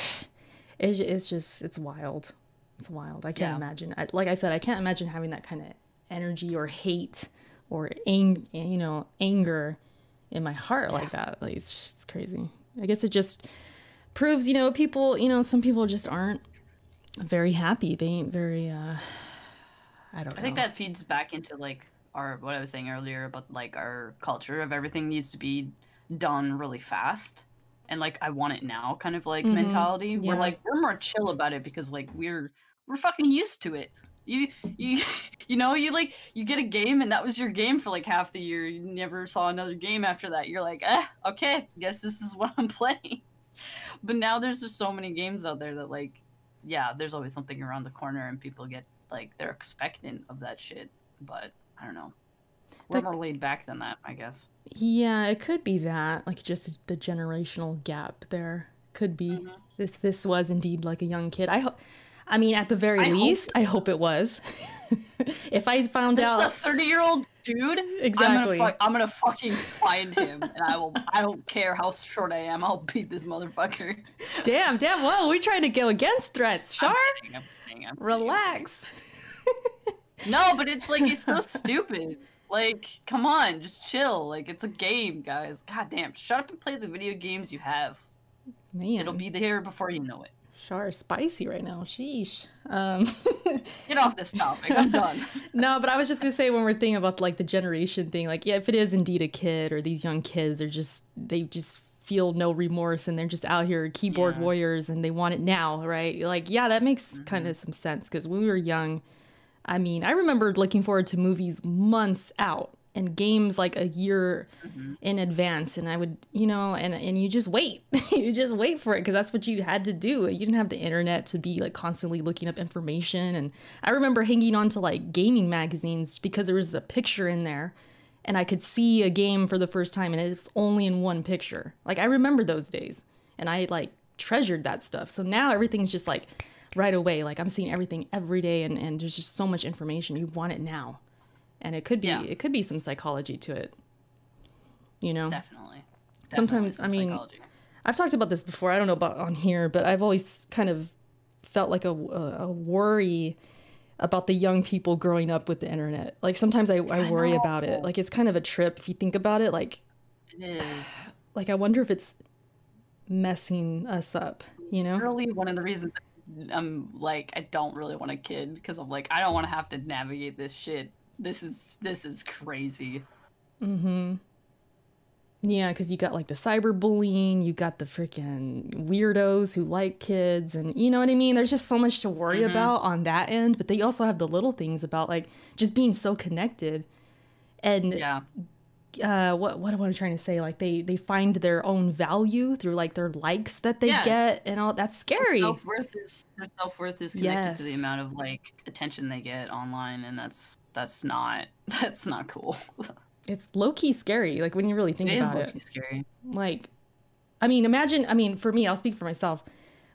it's, it's just it's wild. It's wild. I can't Yeah. imagine. I, like i said i can't imagine having that kind of energy or hate or ang- you know anger in my heart like that. Like it's just it's crazy. I guess it just proves you know people you know some people just aren't very happy they ain't very uh i don't know I think that feeds back into like our what I was saying earlier about like our culture of everything needs to be done really fast and like I want it now kind of like Mhm, mentality. We're like we're more chill about it because like we're we're fucking used to it. You you <laughs> you know you like you get a game and that was your game for like half the year. You never saw another game after that. You're like, eh, okay, guess this is what I'm <laughs> playing. But now there's just so many games out there that like yeah, there's always something around the corner and people get like they're expectant of that shit. But I don't know. We're more laid back than that, I guess. Yeah, it could be that, like just the generational gap there could be. Mhm. If this was indeed like a young kid, I hope. I mean, at the very I hope least, I hope it was. <laughs> if I found This is a thirty year old dude. exactly, I'm gonna, fu- I'm gonna fucking find him, and I will. I don't care how short I am. I'll beat this motherfucker. damn, damn. Whoa, we're trying to go against threats. I'm Sharp, kidding, I'm kidding, I'm relax. <laughs> No, but it's like it's so stupid. Like, come on, just chill. Like, it's a game, guys. God damn, shut up and play the video games you have. Man, It'll be there before you know it. Char is spicy right now. Sheesh. Um, <laughs> Get off this topic. I'm done. <laughs> no, but I was just gonna say when we're thinking about like the generation thing, like yeah, if it is indeed a kid or these young kids are just they just feel no remorse and they're just out here keyboard Yeah. warriors and they want it now, right? Like yeah, that makes Mm-hmm. kind of some sense because when we were young, I mean, I remember looking forward to movies months out and games like a year Mhm. in advance and I would, you know, and and you just wait. <laughs> you just wait for it because that's what you had to do. You didn't have the internet to be like constantly looking up information and I remember hanging on to like gaming magazines because there was a picture in there and I could see a game for the first time and it's only in one picture. Like I remember those days and I like treasured that stuff. So now everything's just like right away. Like I'm seeing everything every day and, and there's just so much information. You want it now. And it could be Yeah. it could be some psychology to it. You know? Definitely. Sometimes, Definitely I mean, psychology. I've talked about this before. I don't know about on here, but I've always kind of felt like a, a, worry about the young people growing up with the internet. Like sometimes I, I I worry about it. Like it's kind of a trip if you think about it. Like it is. <sighs> like I wonder if it's messing us up. You know? Really, one of the reasons I'm like I don't really want a kid because I'm like I don't want to have to navigate this shit. This is this is crazy. Mm-hmm. Yeah, because you got like the cyberbullying, you got the freaking weirdos who like kids, and you know what I mean? There's just so much to worry Mhm. about on that end, but they also have the little things about like just being so connected. And Yeah. Uh, what what am I trying to say? Like they they find their own value through like their likes that they Yeah. get and all that's scary. Self worth is their self worth is connected to the amount of like attention they get online, and that's that's not <laughs> that's not cool. It's low key scary, like when you really think it is about it. It's low-key scary. like i mean imagine i mean for me i'll speak for myself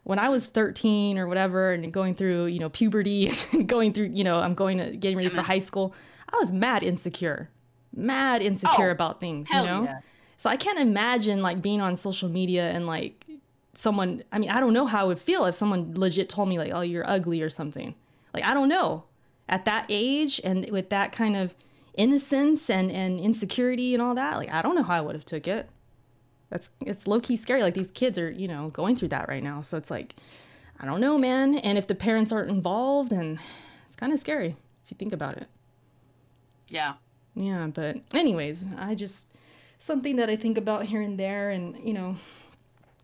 when i was 13 or whatever and going through you know puberty <laughs> and going through you know i'm going to getting ready for Mhm. high school i was mad insecure mad insecure Oh, about things you know yeah. so i can't imagine like being on social media and like someone i mean i don't know how i would feel if someone legit told me like oh you're ugly or something like i don't know at that age and with that kind of innocence and and insecurity and all that like i don't know how i would have took it that's it's low key scary like these kids are you know going through that right now so it's like I don't know, man. And if the parents aren't involved, and it's kind of scary if you think about it. Yeah. Yeah, but anyways, I just something that I think about here and there, and you know,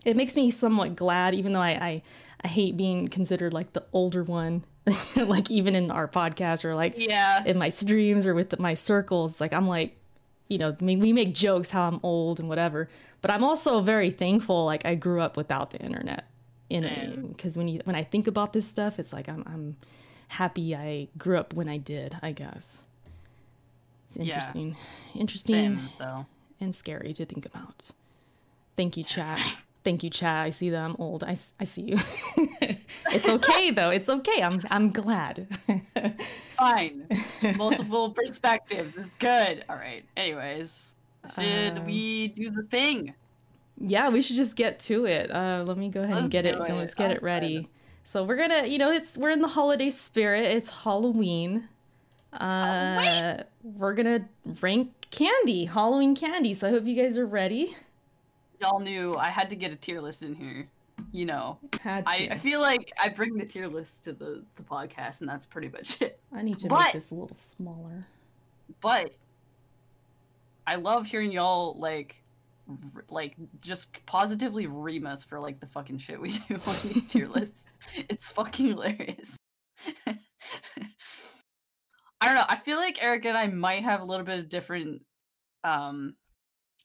it makes me somewhat glad, even though I I, I hate being considered like the older one, <laughs> like even in our podcast or like Yeah. in my streams or with my circles. Like I'm like, you know, I mean, we make jokes how I'm old and whatever, but I'm also very thankful. Like I grew up without the internet in because when you when I think about this stuff, it's like I'm I'm happy I grew up when I did. I guess it's Yeah. interesting, interesting Same though. and scary to think about. Thank you, chat. Thank you, chat. I see that I'm old. I, I see you. <laughs> it's okay though. It's okay. I'm I'm glad. It's fine. Multiple <laughs> perspectives is good. All right. Anyways, should Um, we do the thing? yeah, we should just get to it. Uh, let me go ahead Let's and get it. it. Let's get it ready. So we're gonna, you know, it's we're in the holiday spirit. It's Halloween. Uh, we're gonna rank candy, Halloween candy. So I hope you guys are ready. Y'all knew I had to get a tier list in here. You know, Had I. I feel like I bring the tier list to the, the podcast, and that's pretty much it. I need to but- make this a little smaller. But I love hearing y'all like, like just positively ream us for like the fucking shit we <laughs> do on these tier lists. It's fucking hilarious. <laughs> I don't know. I feel like Erica and I might have a little bit of different um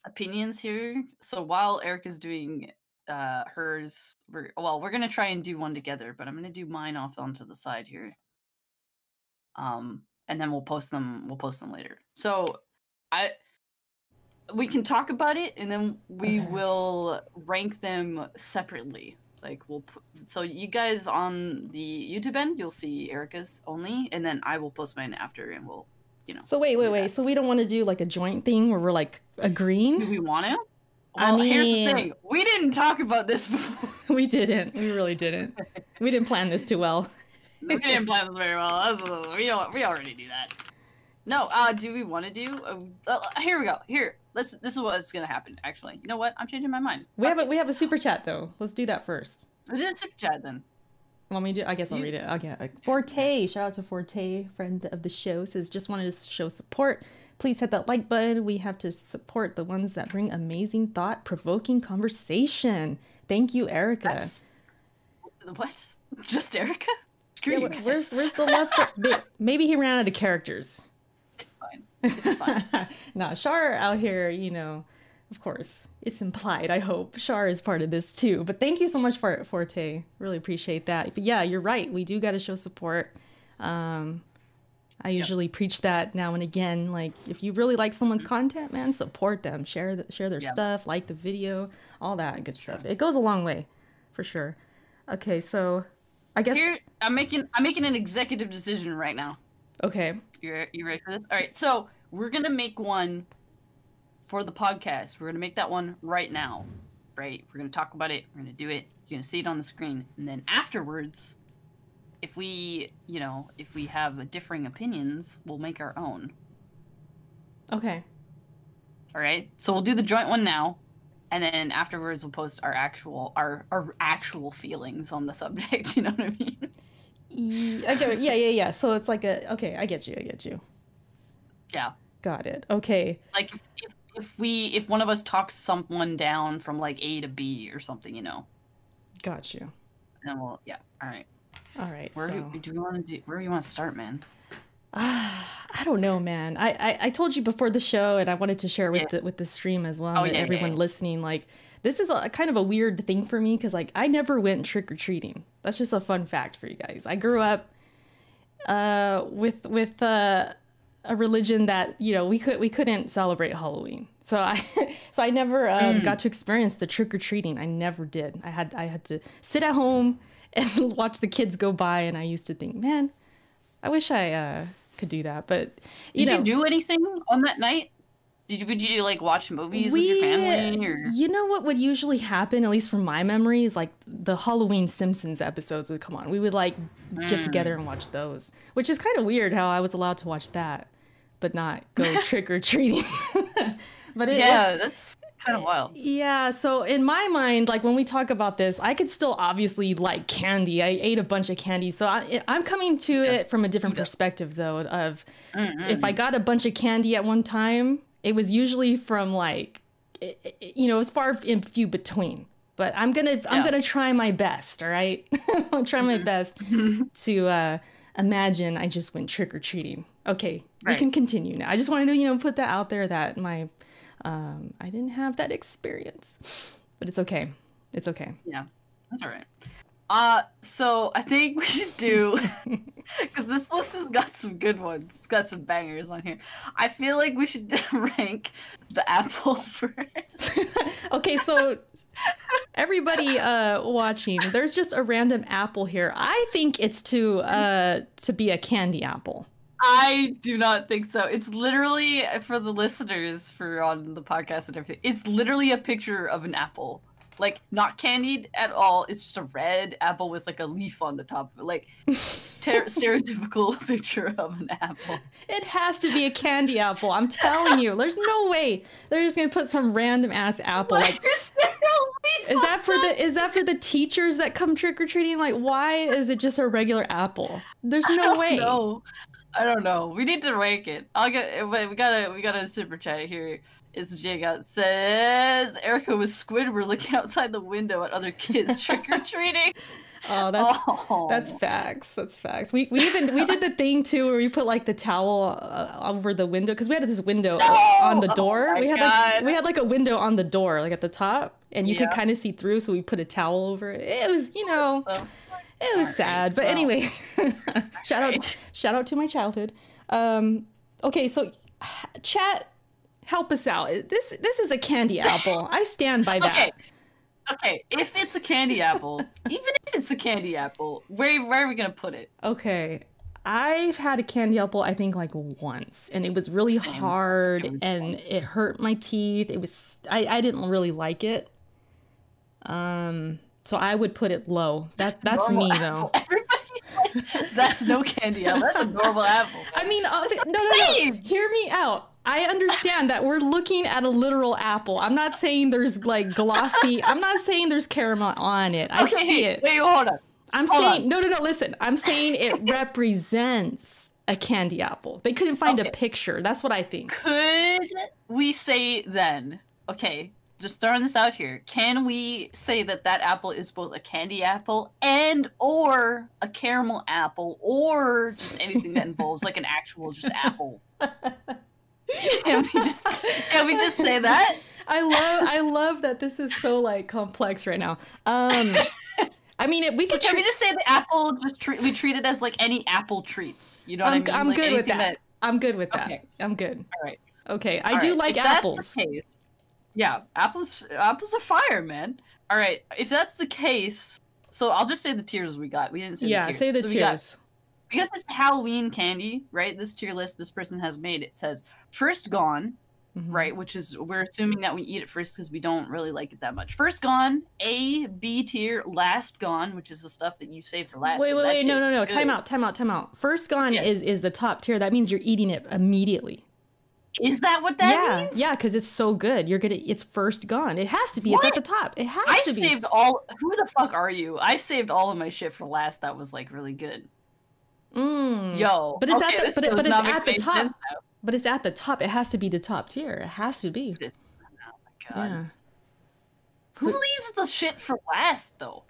opinions here. So while Erica is doing uh hers, we're well, we're gonna try and do one together, but I'm gonna do mine off onto the side here. Um, and then we'll post them. We'll post them later. So I we can talk about it, and then we Okay. will rank them separately. Like we'll put, so you guys on the YouTube end, you'll see Erica's only, and then I will post mine after, and we'll, you know. So wait, wait, wait. So we don't want to do like a joint thing where we're like agreeing Do we want to? I Well, here's the thing: we didn't talk about this before. <laughs> we didn't. We really didn't. We didn't plan this too well. <laughs> we didn't plan this very well. We. We already do that. No. Uh, do we want to do? Uh, uh, here we go. Here. Let's. This is what's gonna happen. Actually, you know what? I'm changing my mind. We have a we have a super chat though. Let's do that first. Did super chat then. Want me do. I guess I'll You- read it. Okay. Forte, shout out to Forte, friend of the show, says just wanted to show support. Please hit that like button. We have to support the ones that bring amazing, thought-provoking conversation. Thank you, Erica. That's what? <laughs> Just Erica? Yeah, you wh- guys. where's where's the left? <laughs> Maybe he ran out of characters. It's fine. <laughs> nah, Char out here, you know, of course, it's implied. I hope Char is part of this too. But thank you so much for Forte. Really appreciate that. But yeah, you're right. We do got to show support. Um, I usually preach that now and again. Like, if you really like someone's content, man, support them. Share the, share their Yeah. stuff, like the video, all that good true. stuff. It goes a long way, for sure. Okay, so I guess Here, I'm making. I'm making an executive decision right now. okay. You you ready for this? All right. So we're gonna make one for the podcast. We're gonna make that one right now. Right. We're gonna talk about it. We're gonna do it. You're gonna see it on the screen, and then afterwards, if we, you know, if we have differing opinions, we'll make our own. Okay. All right. So we'll do the joint one now, and then afterwards we'll post our actual our our actual feelings on the subject. <laughs> You know what I mean? I get it. Yeah, yeah, yeah. So it's like a okay. I get you. I get you. Yeah. Got it. Okay. Like if, if if we if one of us talks someone down from like A to B or something, you know, Got you. then we'll yeah. All right. All right. Where so, do, do we want to do? Where do you want to start, man? <sighs> I don't know, man. I, I I told you before the show, and I wanted to share with Yeah. the with the stream as well, Oh, and yeah, yeah, everyone yeah. listening. Like, this is a kind of a weird thing for me because like I never went trick or treating. That's just a fun fact for you guys. I grew up uh with with uh a religion that you know we could we couldn't celebrate Halloween. So I <laughs> so I never um, Mm. got to experience the trick or treating. I never did. I had I had to sit at home <laughs> and watch the kids go by, and I used to think, man, I wish I uh, could do that. But you Did know, you do anything on that night? Did you? Would you like watch movies with your family or? You know what would usually happen, at least from my memory, is like the Halloween Simpsons episodes would come on. We would like get Mm. together and watch those, which is kind of weird how I was allowed to watch that, but not go <laughs> trick or treating. <laughs> but it, Yeah, that's kind of wild. Yeah, so in my mind, like when we talk about this, I could still obviously like candy. I ate a bunch of candy, so I, I'm coming to Yes. it from a different perspective, though. Of Mm-mm. if I mm. got a bunch of candy at one time, it was usually from like, you know, as far and few between. But I'm gonna, I'm Mm-hmm. gonna try my best. All right, <laughs> I'll try my best <laughs> to uh, imagine I just went trick or treating. Okay, we can continue now. I just wanted to, you know, put that out there that my, um, I didn't have that experience, but it's okay. It's okay. Yeah, that's all right. Uh, so I think we should do <laughs> <laughs> because this list has got some good ones. It's got some bangers on here. I feel like we should <laughs> rank the apple first. okay, so everybody uh watching, there's just a random apple here. I think it's to uh to be a candy apple. I do not think so. It's literally for the listeners for on the podcast and everything. It's literally a picture of an apple. Like not candied at all. It's just a red apple with like a leaf on the top. of it. Like ster- <laughs> stereotypical <laughs> picture of an apple. It has to be a candy apple. I'm telling you. There's no way they're just gonna put some random ass apple. Like, <laughs> is there a leaf is that for the is that for the teachers that come trick or treating? Like, why is it just a regular apple? There's no way. know. I don't know. We need to rank it. I'll get. Wait, we gotta. We gotta super chat here. Is Jay got says Erica with Squidward looking <laughs> outside the window at other kids <laughs> trick or treating. Oh, that's oh, That's facts. That's facts. We we even we did the thing too where we put like the towel uh, over the window because we had this window on the No! Oh door. we had like we had like a window on the door, like at the top, and you could kind of see through. So we put a towel over it. It was you know So, it was sad, but well. anyway, <laughs> shout out shout out to my childhood. Um, okay, so chat, help us out. This this is a candy <laughs> apple. I stand by that. okay. Okay. If it's a candy apple, even if it's a candy apple, where where are we gonna put it? Okay. I've had a candy apple, I think, like once, and it was really Same. hard It was and once. it hurt my teeth. It was, I, I didn't really like it. Um, so I would put it low. That, that's me, Normal though. <laughs> Everybody's like, that's no candy apple. That's a normal apple. I mean, uh, That's no, no, no. Hear me out. I understand that we're looking at a literal apple. I'm not saying there's like glossy. <laughs> I'm not saying there's caramel on it. I okay, see it. wait, hold on. I'm Hold saying on. no, no, no. Listen, I'm saying it <laughs> represents a candy apple. They couldn't find Okay. a picture. That's what I think. Could we say then? Okay, just throwing this out here. Can we say that that apple is both a candy apple and or a caramel apple or just anything that <laughs> involves like an actual just apple? <laughs> Can we just can we just say that? I love, I love that this is so like complex right now. Um, I mean, it, we can we just say the apple just treat we treat it as like any apple treats? You know what I'm, I mean? I'm Like good with anything that. I'm good with that. Okay. I'm good. All right. Okay, I All do right, like if apples. That's the case, yeah, apples. Apples are fire, man. All right, if that's the case, so I'll just say the tiers we got. We didn't say yeah, the tiers. say the So we got- tears. because it's Halloween candy, right? This tier list this person has made it says first gone, Mhm. right? Which is we're assuming that we eat it first because we don't really like it that much. First gone, A, B tier, last gone, which is the stuff that you save for last. Wait, wait, wait! No, no, no! good. Time out! Time out! Time out! First gone Yes. is is the top tier. That means you're eating it immediately. Is that what that yeah, means? yeah, because it's so good. You're gonna. It's first gone. It has to be. It's at the top. It has I to be. saved all. Who the fuck are you? I saved all of my shit for last. That was like really good. Mm. Yo, But it's at the- but it- but it's at the top. sense. But it's at the top. It has to be the top tier. It has to be. Oh my god. Yeah. Who So- leaves the shit for last though?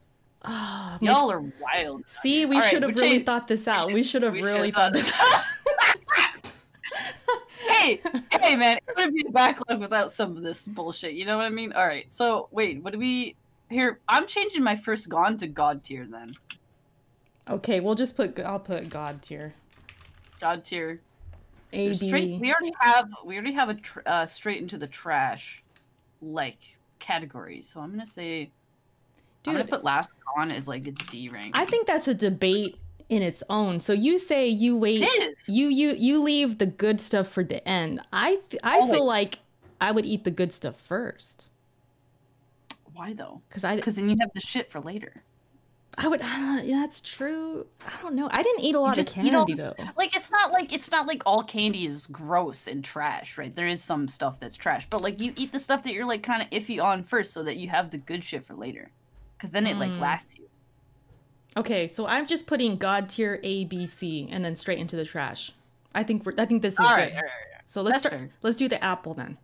Oh, Y'all are wild. See, we should have we really thought this out. We should have really thought this out. <laughs> hey, hey, man, it wouldn't be a backlog without some of this bullshit. You know what I mean? All right. So wait, what do we? Here, I'm changing my first gone to god tier then. Okay, we'll just put. I'll put God tier. God tier. A There's Straight, we already have we already have a tr- uh, straight into the trash like category. So I'm gonna say dude, I'm gonna put last on as like a D rank. I think that's a debate in its own. So you say you wait. You you you leave the good stuff for the end. I th- I Always. feel like I would eat the good stuff first Why though? because I Because then you have the shit for later. I would. Uh, yeah, that's true. I don't know. I didn't eat a lot of just eat all candy though. Like it's not like it's not like all candy is gross and trash, right? There is some stuff that's trash, but like you eat the stuff that you're like kind of iffy on first, so that you have the good shit for later, because then it like Mm. lasts you. Okay, so I'm just putting God tier A, B, C, and then straight into the trash. I think we're. I think this is All good. right, all right, all right. So let's That's start. fair. Let's do the apple then.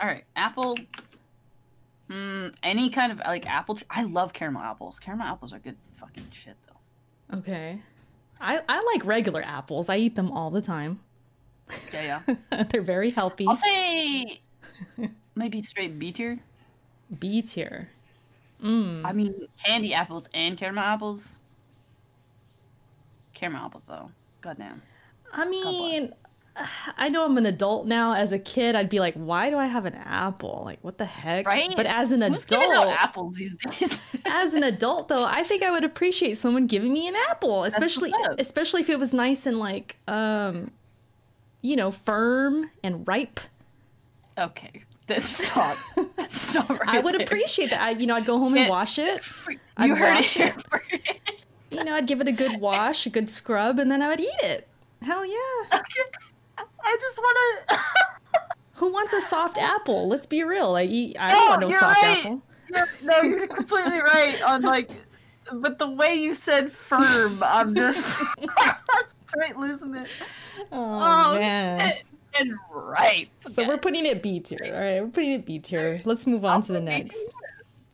All right, apple. Mm, any kind of like apple. tr- I love caramel apples. Caramel apples are good fucking shit though. Okay. I I like regular apples. I eat them all the time. Yeah, yeah. <laughs> They're very healthy. I'll say <laughs> maybe straight B tier. B tier. Mm. I mean, candy apples and caramel apples. Caramel apples though. Goddamn. I mean, I know I'm an adult now. As a kid, I'd be like, why do I have an apple? Like, what the heck? Right? But as an Who's adult, apples these days? <laughs> as an adult though, I think I would appreciate someone giving me an apple, especially especially if it was nice and like um you know, firm and ripe. okay, this stop. <laughs> stop right I would there. appreciate that. I, you know, I'd go home and wash it. You I'd heard it first. You know, I'd give it a good wash, a good scrub, and then I would eat it. Hell yeah. <laughs> I just want to. <laughs> Who wants a soft apple? Let's be real. I eat I don't want no soft right. apple. You're, no, you're completely right on like, but the way you said firm, I'm just <laughs> straight losing it. Oh, man. shit. And ripe. So we're putting it B tier. All right, we're putting it B tier. Let's move on to the next.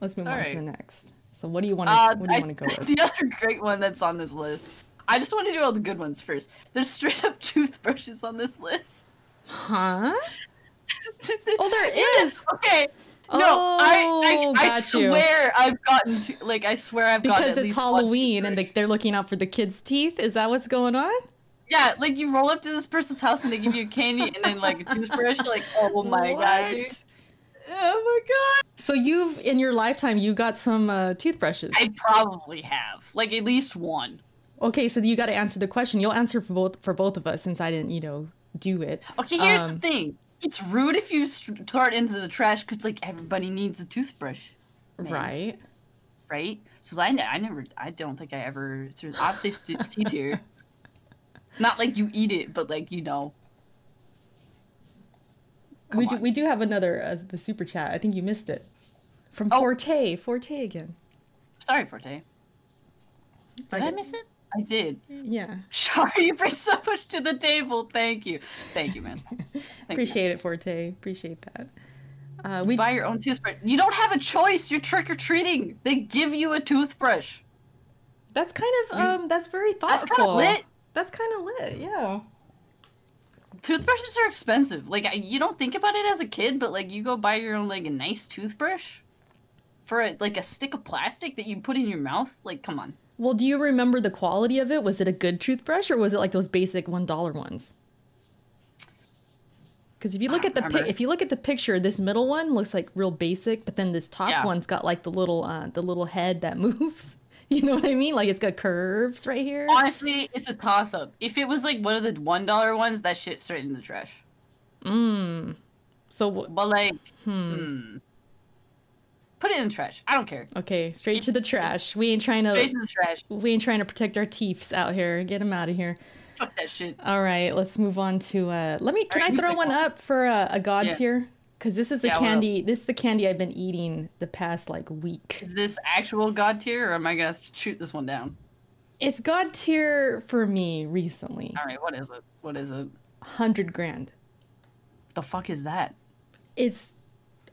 Let's move All on to the next. So what do you want to Uh, what do you want to go <laughs> with? the other great one that's on this list. I just want to do all the good ones first. There's straight up <laughs> toothbrushes on this list. Huh? <laughs> Oh, there is. Okay. No, I, Oh, I, I you. swear I've gotten to, like I swear I've gotten Because at it's least one Halloween and they, they're looking out for the kids' teeth. Is that what's going on? yeah, like you roll up to this person's house and they give you candy and then like a toothbrush. Like, oh my god, dude. What? Oh my god. So you've in your lifetime you got some uh, toothbrushes. I probably have like at least one. Okay, so you got to answer the question. You'll answer for both for both of us since I didn't, you know, do it. Okay, here's Um, the thing. It's rude if you s- throw it into the trash because like everybody needs a toothbrush. Man. Right. right? So I, I never, I don't think I ever. threw- Obviously, st- C tier. <laughs> Not like you eat it, but like you know. Come we do we do have another uh, the super chat. I think you missed it. From Oh. Forte, Forte again. Sorry, Forte. Did I Okay. miss it? I did. Yeah. Sorry, <laughs> you bring so much to the table. Thank you. Thank you, man. <laughs> Thank you. Appreciate it, Forte. Appreciate that. Uh, we Buy your own toothbrush. You don't have a choice. You're trick or treating. They give you a toothbrush. that's kind of um that's very thoughtful. That's kinda lit. That's kind of lit. Yeah. Toothbrushes are expensive. Like you don't think about it as a kid, but like you go buy your own like a nice toothbrush for a, like a stick of plastic that you put in your mouth. Like, come on. Well, do you remember the quality of it? Was it a good toothbrush or was it like those basic one dollar ones? Because if you look at the pi- if you look at the picture, this middle one looks like real basic, but then this top Yeah. one's got like the little uh, the little head that <laughs> moves. You know what I mean? Like it's got curves right here. Honestly, it's a toss up. If it was like one of the one dollar ones, that shit straight in the trash. Mmm. So wh- But like, hmm. hmm. Put it in the trash. I don't care. Okay, straight to the trash. We ain't trying to. Straight to the trash. we ain't trying to protect our teeths out here. Get them out of here. Fuck that shit. All right, let's move on to uh let me can Alright, I throw one one. up for a, a god Yeah. tier? Cuz this is the Yeah, candy this is the candy I've been eating the past like week. Is this actual god tier, or am I gonna shoot this one down? It's god tier for me recently. All right, what is it? What is it? 100 grand. The fuck is that? It's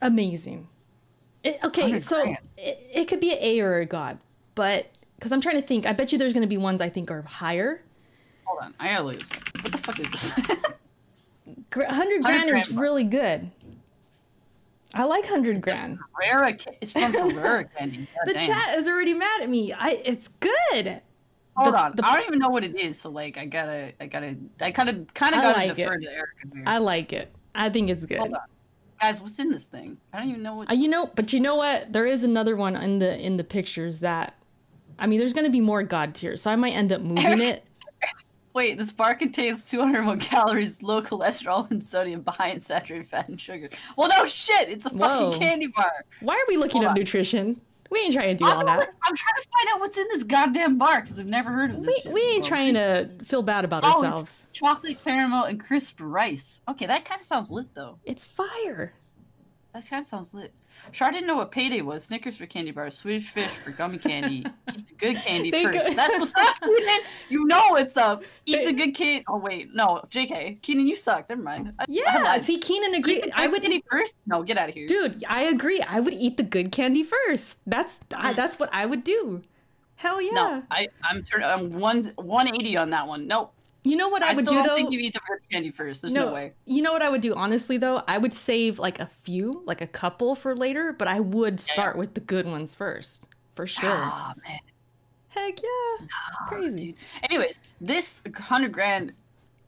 amazing. It, okay, so it, it could be an A or a god, but cuz I'm trying to think, I bet you there's going to be ones I think are higher. Hold on, I gotta up. What the fuck is this? <laughs> Gra- 100 grand is really good. I like 100 grand. Ferrara. It's from Ferrara candy. God The damn. chat is already mad at me. I it's good. Hold the- on, the- I don't even know what it is. So like, I gotta, I gotta, I kind of, kind of gotta like it. defer to Erica here. I like it. I think it's good. Hold on, guys, what's in this thing? I don't even know what. Uh, you know, but you know what? There is another one in the in the pictures that I mean, there's going to be more god tiers, so I might end up <laughs> moving it. Wait, this bar contains 201 calories, low cholesterol and sodium, high in saturated fat and sugar. Well, no shit, it's a fucking Whoa. candy bar. Why are we looking Hold up on. nutrition? We ain't trying to do I'm, all that. I'm trying to find out what's in this goddamn bar because I've never heard of this. We, we ain't trying to feel bad about Oh, it's- ourselves. chocolate caramel and crisp rice. Okay, that kind of sounds lit though. It's fire. That kind of sounds lit. Char didn't know what payday was. Snickers for candy bars, Swedish fish for gummy candy. <laughs> Eat the good candy They first. go- That's what's up, <laughs> Keenan. You know what's up. Eat They- the good candy. Oh wait, no, Jk. Keenan, you suck. Never mind. I, I Yeah. lied. See, Keenan Eat agree. the I good would candy first. No, get out of here. Dude, I agree. I would eat the good candy first. That's I, Mm. that's what I would do. Hell yeah. No, I I'm turning. I'm one 180 on that one. Nope. You know what I, I, would still do don't though? think you eat the good candy first. There's no, No. way. You know what I would do honestly though? I would save like a few, like a couple for later, but I would start with the good ones first. For sure. Ah man. Heck yeah. Crazy. dude. Anyways, this hundred grand.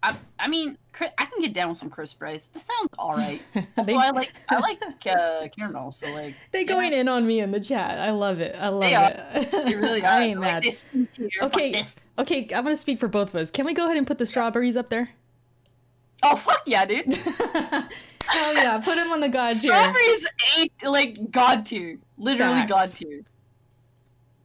I, I mean, I can get down with some crisp rice. This sounds all right. <laughs> They, I like I like uh, caramel, so like they going know, in on me in the chat. I love it. I love They are. it. They really <laughs> are. I ain't Like, mad. this Okay. this. Okay, I'm gonna speak for both of us. Can we go ahead and put the strawberries up there? Oh fuck yeah, dude. <laughs> Hell yeah, put them on the god tier. Strawberries ain't like god tier. Literally Facts. god tier.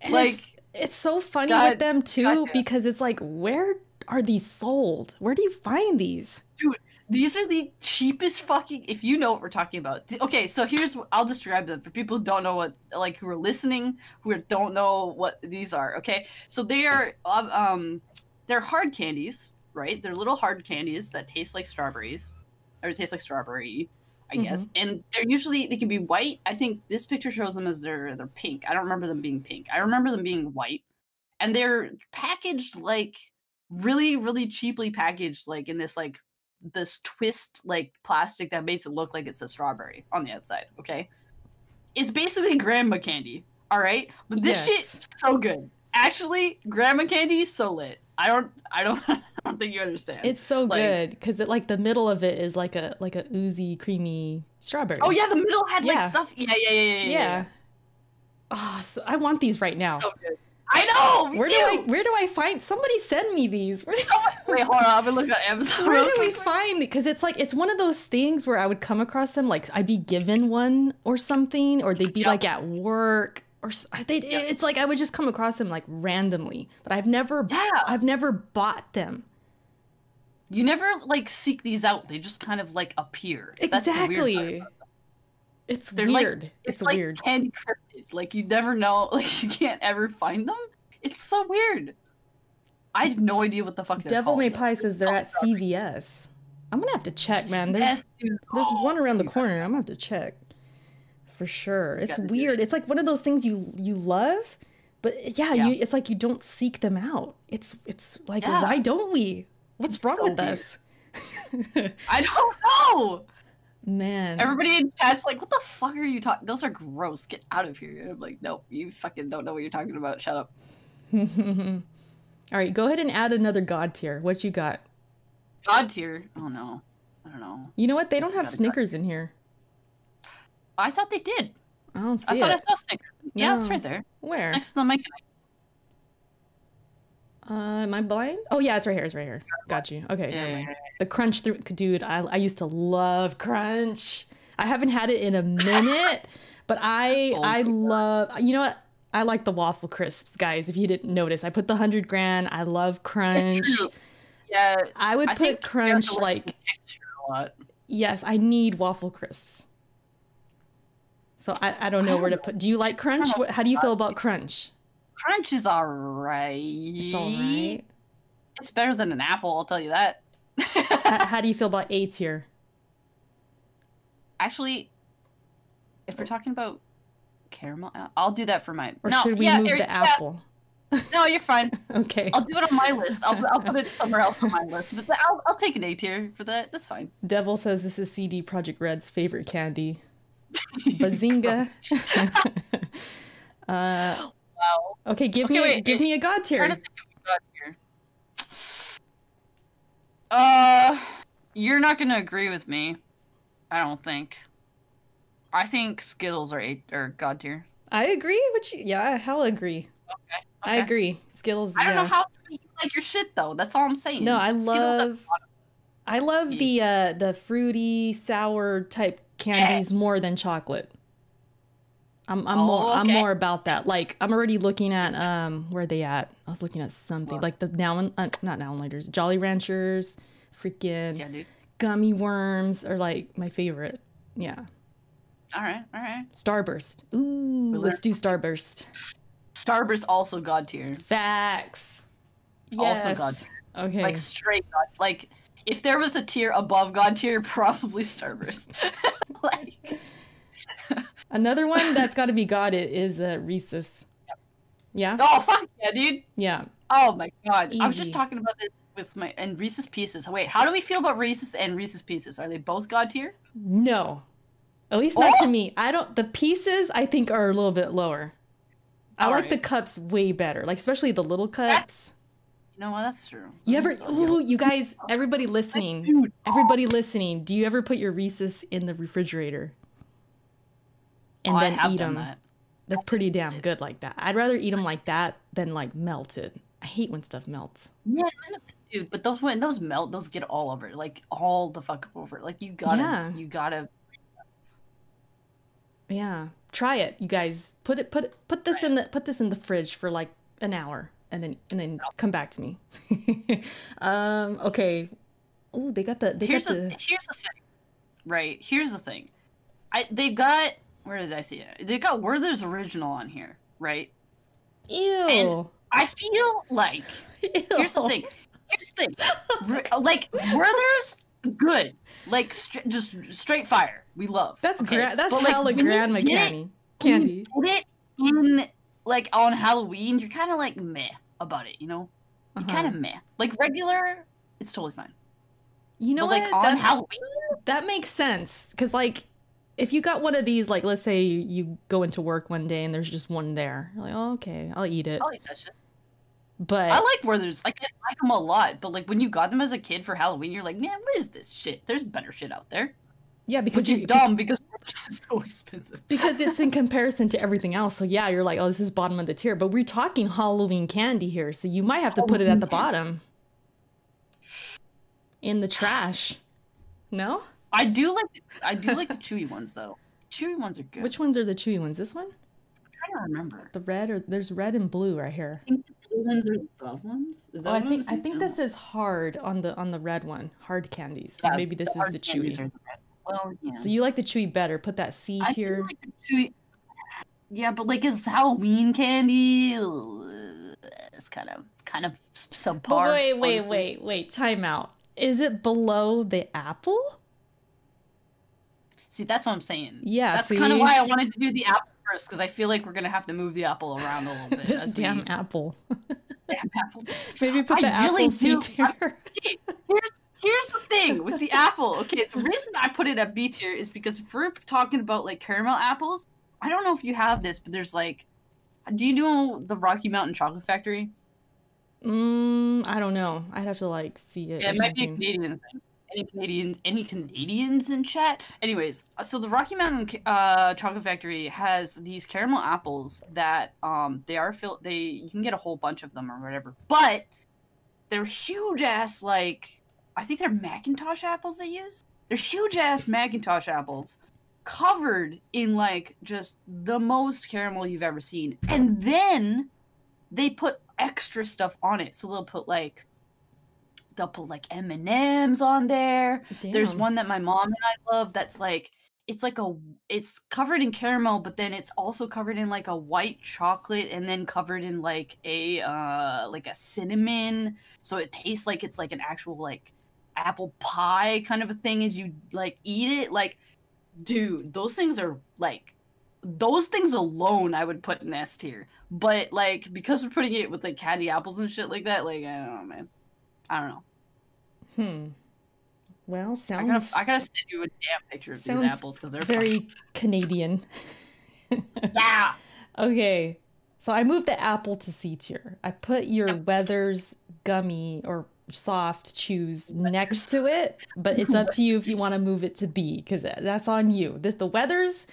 And Like, it's, it's so funny God- with them too God, yeah. because it's like where are these sold? Where do you find these? Dude, these are the cheapest fucking. If you know what we're talking about. Okay, so here's. I'll describe them for people who don't know what, like, who are listening, who don't know what these are. Okay, so they are, um, they're hard candies, right? They're little hard candies that taste like strawberries, or taste like strawberry, I Mhm. guess. And they're usually they can be white. I think this picture shows them as they're they're pink. I don't remember them being pink. I remember them being white, and they're packaged like really really cheaply packaged like in this like this twist like plastic that makes it look like it's a strawberry on the outside okay it's basically <laughs> grandma candy all right but this Yes. shit's so good actually grandma candy so lit i don't i don't <laughs> i don't think you understand It's so Like- good because it like the middle of it is like a like a oozy creamy strawberry. oh yeah the middle had like Yeah. stuff yeah yeah yeah yeah yeah, yeah. Oh, so I want these right now. so good i know where do I where do I find? Somebody send me these. Where do, <laughs> wait hold on i'm gonna look at amazon where do we find? Because it's like it's one of those things where I would come across them like I'd be given one or something, or they'd be Yep. like at work. Or they, Yep. it's like I would just come across them like randomly, but I've never, Yeah. I've never bought them. you never like seek these out they just kind of like appear That's the weird part Exactly. It's They're like- weird. It's, it's like weird. candy cryptid. Like you never know. <laughs> Like you can't ever find them. It's so weird. I have no idea what the fuck they're Devil May. Pie says they're at. CVS. I'm gonna have to check, man. There's there's one around the corner. I'm gonna have to check for sure. It's weird. It's like one of those things you you love, but yeah, Yeah. you it's like you don't seek them out. It's it's like Yeah. why don't we? What's It's wrong so with weird. us? <laughs> I don't know. Man, Everybody in chat's like, "What the fuck are you talking? Those are gross. Get out of here." And I'm like, "No, you fucking don't know what you're talking about. Shut up." <laughs> All right, go ahead and add another god tier. What you got? God tier. Oh no. I don't know. You know what? They don't have Got a god Snickers in here. I thought they did. I don't see I thought I saw Snickers. Yeah, it's right there Where? next to the mic. Uh, am I blind? Oh yeah, it's right here. It's right here. Got you. Okay. Yeah, never yeah, mind. yeah. The crunch through, dude. I I used to love crunch. I haven't had it in a minute, <laughs> but I Oh I love. You know what? I like the waffle crisps, guys. If you didn't notice, I put the hundred grand. I love crunch. Yeah, I would I put crunch Erica likes the like texture a lot. yes. I need waffle crisps. So I, I don't know I where to put. Do you like crunch? how do you feel about crunch? Crunch is alright. It's all right. It's better than an apple, I'll tell you that. how, <laughs> how do you feel about A tier? Actually, if we're talking about caramel, uh, I'll do that for mine. Or no, should we yeah, move the yeah, apple? no, you're fine. <laughs> Okay. I'll do it on my list. I'll, I'll put it <laughs> somewhere else on my list. But I'll, I'll take an A tier for that. That's fine. Devil says this is CD Projekt Red's favorite candy. Bazinga. uh, Wow. okay, give Okay, me wait, give it- me a god I'm trying to tier. think of what we got. Uh, you're not gonna agree with me. I don't think. I think Skittles are eight or god tier. I agree. Which yeah, I hell agree. Okay. I agree. Skittles. I don't yeah. know how you like your shit though. That's all I'm saying. No, I Skittles love. I love Yeah. the uh the fruity sour type candies more than chocolate. I'm I'm Oh, more I'm more about that. Like I'm already looking at um where are they at? I was looking at something What? like the now and uh, not now and later's Jolly Ranchers, freaking Yeah, dude. gummy worms are like my favorite. Yeah, All right, all right. Starburst. Ooh, let's do Starburst. Starburst also god tier. Facts. Also Yes. God Okay. Like straight god. Like if there was a tier above god tier, <laughs> probably Starburst. <laughs> like Another one <laughs> that's got to be got it is uh, Reese's. Yeah. oh fuck yeah, dude. Yeah. Oh my god. I was just talking about this with my and Reese's Pieces. Wait, how do we feel about Reese's and Reese's Pieces? Are they both god tier? No. At least not Oh! to me. I don't the pieces I think are a little bit lower. I like the cups way better. Like especially the little cups. You know what? That's true. You ever Oh, ooh, you guys, <laughs> everybody listening. Everybody listening, do you ever put your Reese's in the refrigerator? And oh, then I have eat done them? that. They're pretty damn good like that. I'd rather eat them like that than like melted. I hate when stuff melts. Yeah, dude. But those when those melt, those get all over. Like all the fuck over. Like you gotta, Yeah. you gotta. Yeah, try it, you guys. Put it, put it, put this in the, put this in the fridge for like an hour, and then and then come back to me. <laughs> um. Okay. Oh, they got the. They here's got the the. here's the thing, right? Here's the thing. I they've got where did I see it? They got Werther's original on here, right? Ew. And I feel like <laughs> here's the Ew. thing. Here's the thing. Like Werther's good. Like str- just straight fire. We love. That's okay? gra- that's But, like, hella grandma get it- candy. Candy. Put it in like on Halloween, you're kind of like meh about it, you know? You Uh-huh. kind of meh. Like regular, it's totally fine. You know but what? like on that, Halloween, that makes sense because like if you got one of these like let's say you, go into work one day and there's just one there you're like oh, okay i'll eat it I'll eat that shit. but I like Werther's. Like I like them a lot, but like when you got them as a kid for Halloween, you're like, man, what is this shit? There's better shit out there. yeah because Which is dumb because <laughs> Werther's is so expensive. because it's in comparison to everything else so yeah you're like oh this is bottom of the tier but we're talking halloween candy here so you might have to put it at the bottom in the trash no I do like I do like the <laughs> chewy ones though. Chewy ones are good. which ones are the chewy ones this one I'm trying to remember. the red or there's red and blue right here I think the blue ones are the soft ones. Is that oh i think i think this is hard on the on the red one hard candies Yeah, maybe this is the chewy the. Well, yeah. So you like the chewy better? Put that C tier. like the chewy. Yeah, but like it's Halloween candy. It's kind of kind of subpar. But wait, wait, honestly. wait, wait. Time out. Is it below the apple? See, that's what I'm saying. Yeah, that's kind of why I wanted to do the apple first because I feel like we're gonna have to move the apple around a little bit. <laughs> This damn we- apple. damn <laughs> apple. Maybe put I the really apple do- tier. Here's here's the thing with the apple. Okay, the reason I put it at B tier is because if we're talking about like caramel apples, I don't know if you have this, but there's like, do you know the Rocky Mountain Chocolate Factory? Mm, I don't know. I'd have to like see it. Yeah, it might be a. Canadian thing. Any Canadians? Any Canadians in chat? Anyways, uh, so the Rocky Mountain uh, Chocolate Factory has these caramel apples that um they are filled. They you can get a whole bunch of them or whatever, but they're huge ass like I think they're McIntosh apples they use. They're huge ass McIntosh apples covered in like just the most caramel you've ever seen, and then they put extra stuff on it. So they'll put like they'll put like M and M's on there. There's one that my mom and I love that's like it's like a it's covered in caramel, but then it's also covered in like a white chocolate and then covered in like a uh like a cinnamon. So it tastes like it's like an actual like apple pie kind of a thing as you like eat it. Like, dude, those things are like those things alone I would put in S tier. But like because we're putting it with like candy apples and shit like that, like I don't know, man. I don't know. Hmm. Well, I gotta, sounds I gotta send you a damn picture of these apples because they're very Canadian. <laughs> yeah. Okay. So I moved the apple to C tier. I put your Weathers gummy or soft chews next to it, but it's up to you if you want to move it to B because that's on you. The, the Weathers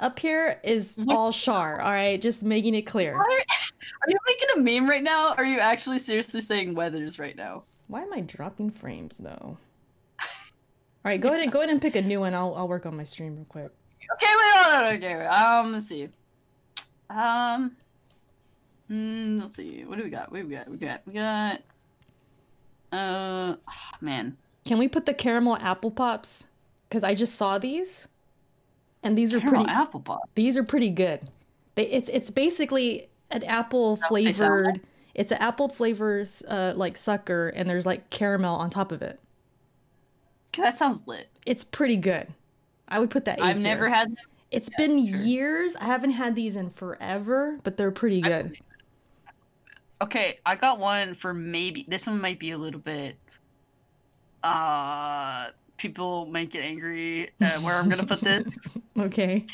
up here is all char. All right, just making it clear. Are, <laughs> are you making a meme right now? Are you actually seriously saying weathers right now? Why am I dropping frames though? <laughs> All right, go ahead and go ahead and pick a new one. I'll I'll work on my stream real quick. Okay, wait, no, no, okay. Um, let's see. Um, mm, let's see. What do we got? What do we got? We got, we got. Uh, oh, man. Can we put the caramel apple pops? Because I just saw these, and these are pretty. apple pop. These are pretty good. They it's it's basically an apple what they sound flavored. It's an apple flavors uh like sucker, and there's like caramel on top of it. That sounds lit. It's pretty good. I would put that. I've never had them. It's been sure. years. I haven't had these in forever, but they're pretty good. Okay, I got one for maybe. This one might be a little bit. Uh, people might get angry at where I'm gonna put this. <laughs> Okay.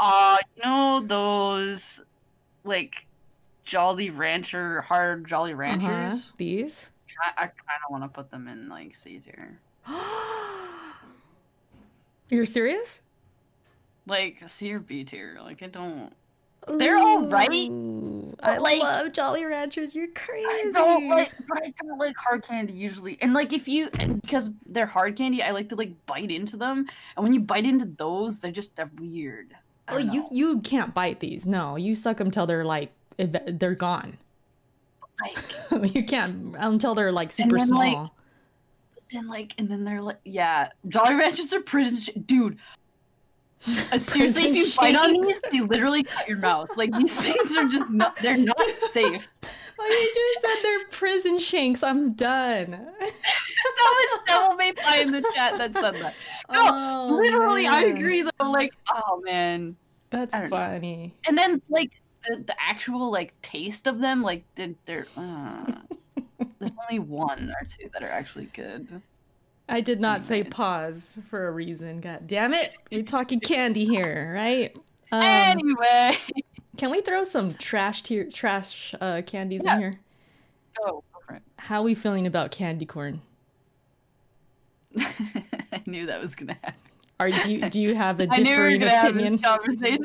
Uh, you know those, like, Jolly Rancher, hard Jolly Uh-huh. Ranchers. These. I, I kind of want to put them in like C tier, <gasps> You're serious? like C or B tier. Like I don't. They're all right, Ooh, Oh, I like- love Jolly Ranchers. You're crazy. I don't like, but I don't like hard candy usually. And like if you, and because they're hard candy, I like to like bite into them. And when you bite into those, they're just they're weird. Oh, you you can't bite these. No, you suck them till they're like they're gone. like <laughs> you can't until they're like super then, small. like- then like and then they're like yeah, Jolly Ranchers are prison sh- dude. Uh, seriously, if you bite on these, they literally cut your mouth. Like these <laughs> things are just not. They're not safe. oh, you just said they're prison shanks. I'm done. That was Devil May Pie in the chat that said that. <laughs> No, Oh, Literally, I agree though. Like, oh man. That's don't know. funny. And then like the, the actual like taste of them, like they're, they're uh, there's only one or two that are actually good. I did not say pause for a reason. God damn it. We're talking candy here, right? Um, anyway, can we throw some trash tier trash uh, candies Yeah. in here? Oh, it. How are we feeling about candy corn? <laughs> I knew that was gonna happen. Or do you, do you have a <laughs> I knew we were differing gonna have opinion? conversation.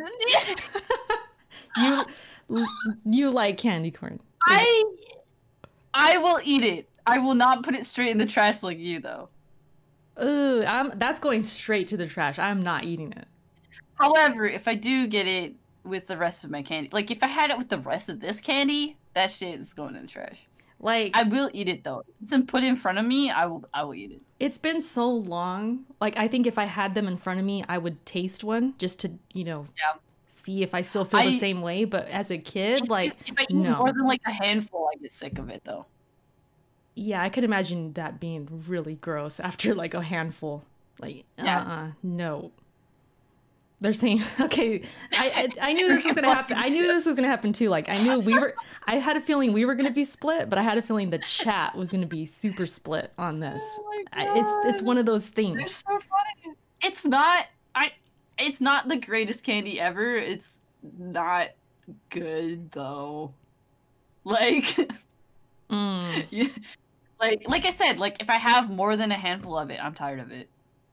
<laughs> you you like candy corn. I I will eat it. I will not put it straight in the trash like you though. Ooh, I'm that's going straight to the trash. I'm not eating it. However, if I do get it with the rest of my candy, like if I had it with the rest of this candy, that shit is going in the trash. Like I will eat it though. If it's been put in front of me, I will I will eat it. it's been so long. Like I think if I had them in front of me, I would taste one just to, you know, Yeah. see if I still feel I- the same way, but as a kid, like if I eat no. more than like a handful, I get sick of it though. Yeah, I could imagine that being really gross after like a handful. Like Yeah. uh-uh, no. They're saying, <laughs> okay, I, I I knew this was gonna happen. I knew this was gonna happen too. Like I knew we were. I had a feeling we were gonna be split, but I had a feeling the chat was gonna be super split on this. Oh I, it's it's one of those It's things. so funny. It's not I it's not the greatest candy ever. It's not good though. Like <laughs> Mm. Like like I said, like if I have more than a handful of it, I'm tired of it.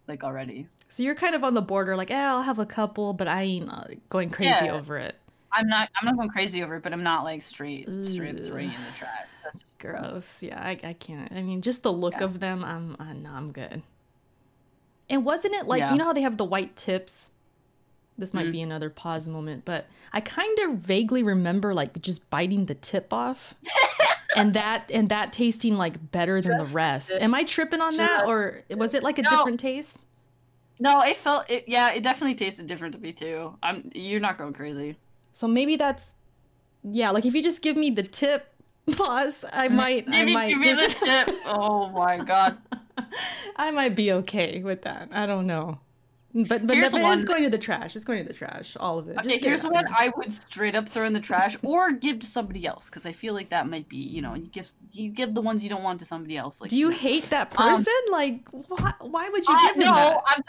Like already. So you're kind of on the border, like, eh, I'll have a couple, but I ain't uh, going crazy Yeah. over it. I'm not I'm not going crazy over it, but I'm not like straight straight up throwing Ugh. it in the. That's Gross. Yeah, I, I can't. I mean, just the look Yeah. of them, I'm uh, no, I'm good. And wasn't it like Yeah. you know how they have the white tips? This might Mhm. be another pause moment, but I kind of vaguely remember like just biting the tip off, <laughs> and that and that tasting like better than Just the rest. Am I tripping on that, or was it like a No. different taste? No, it felt it yeah, it definitely tasted different to me too. I'm you're not going crazy. So maybe that's yeah. Like if you just give me the tip <laughs> pause, I might I might give me the tip. Oh my god. <laughs> I might be okay with that. I don't know. But but, Here's one- it's going to the trash. It's going to the trash. All of it. Okay, Just here's there. I would straight up throw in the trash or give to somebody else because I feel like that might be, you know, you give you give the ones you don't want to somebody else. Like, Do you hate that Um, person? like, why, why would you give him no, that? I'm,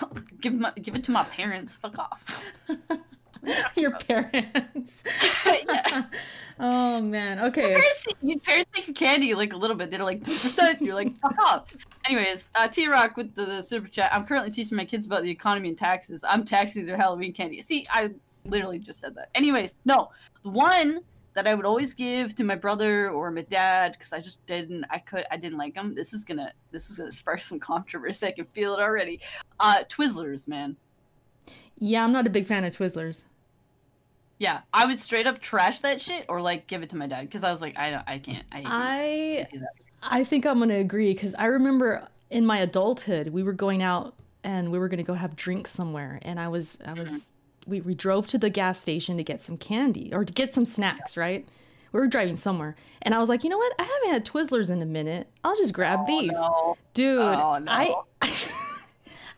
I'm, <laughs> give my give it to my parents. Fuck off. <laughs> <laughs> Your parents. Yeah. <laughs> oh man. Okay. Parents, you parents take your candy like a little bit. They're like three percent. You're like fuck off. Anyways, uh, T Rock with the, the super chat. I'm currently teaching my kids about the economy and taxes. I'm taxing their Halloween candy. See, I literally just said that. Anyways, no, the one that I would always give to my brother or my dad because I just didn't. I could. I didn't like them. This is gonna. This is gonna spark some controversy. I can feel it already. Uh, Twizzlers, man. Yeah, I'm not a big fan of Twizzlers. Yeah, I would straight up trash that shit or like give it to my dad because I was like, I don't, I can't. I. I Get these out. I think I'm gonna agree because I remember in my adulthood we were going out and we were gonna go have drinks somewhere, and I was I was we, we drove to the gas station to get some candy or to get some snacks, right? We were driving somewhere, and I was like, you know what? I haven't had Twizzlers in a minute. I'll just grab Oh, these, no. dude. Oh, no. I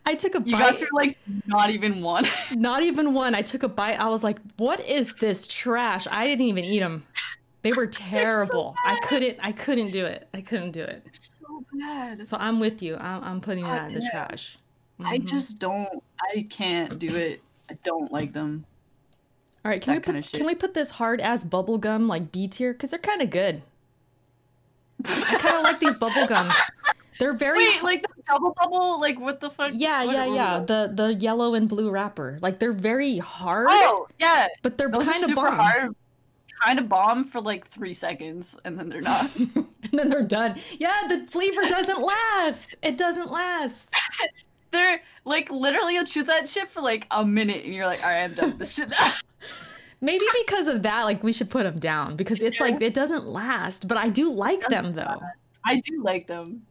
I took a bite. You bite. got through like not even one. <laughs> Not even one. I took a bite. I was like, "What is this trash?" I didn't even eat them. They were <laughs> terrible. I couldn't. I couldn't do it. I couldn't do it. so bad. So I'm with you. I'm, I'm putting God that in the trash. I Mhm. just don't. I can't do it. I don't like them. All right. Can that we put. Can we put this hard ass bubble gum like B tier because they're kind of good. I kind of like these bubble gums. <laughs> They're very. Wait, like the double bubble? Like what the fuck? yeah, what- yeah, yeah. The the yellow and blue wrapper. Like they're very hard, Oh, yeah. but they're Those kind of bomb. hard. Kind of bomb for like three seconds, and then they're not. <laughs> and then they're done. Yeah, the flavor doesn't last. It doesn't last. <laughs> they're like literally you'll choose that shit for like a minute, and you're like, all right, I'm done with this shit. now." <laughs> Maybe because of that, like we should put them down because it's like it doesn't last. But I do like them though. I do like them.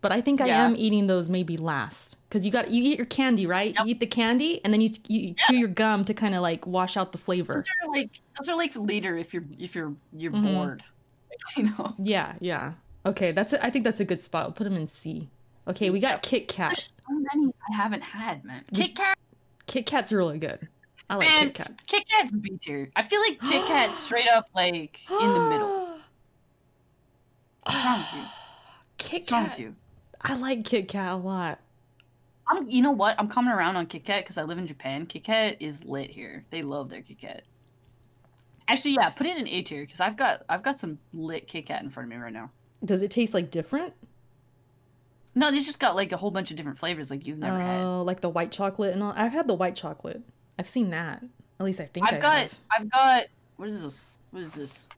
But I think I am eating those maybe last because you got you eat your candy right. Yep. You eat the candy and then you you chew your gum to kind of like wash out the flavor. Those are like those are like later if you're if you're you're Mhm. bored. <laughs> You know. Yeah, yeah. Okay, that's it. I think that's a good spot. I'll put them in C. Okay, we got. Kit Kat. There's so many I haven't had, man. Kit Kat, Kit Kat's really good. I like man. Kit Kat. Kit Kat's B tier. I feel like Kit Kat's <gasps> straight up like in the middle. <gasps> What's wrong with you? Kit What's wrong with you? I like Kit Kat a lot. I'm, you know what? I'm coming around on Kit Kat because I live in Japan. Kit Kat is lit here. They love their Kit Kat. Actually, yeah, put it in A tier because I've got I've got some lit Kit Kat in front of me right now. Does it taste like different? No, they just got like a whole bunch of different flavors like you've never had. Oh, like the white chocolate and all. I've had the white chocolate. I've seen that. At least I think I've I got have. I've got what is this? What is this?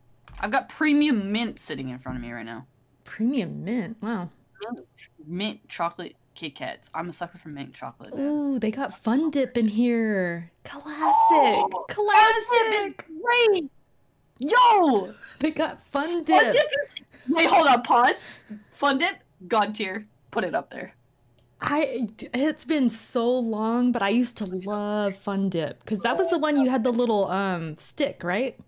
I've got premium mint sitting in front of me right now. premium mint. Wow. Mint, mint chocolate Kit Kats. I'm a sucker for mint chocolate. Ooh, they got Fun Dip in here. Classic. Oh, Classic. Great. Yo! <laughs> They got Fun Fun Dip. dip. is- Wait, hold on. Pause. Fun dip. God tier. Put it up there. I it's been so long, but I used to love Fun Dip because that was the one you had the little um stick, right?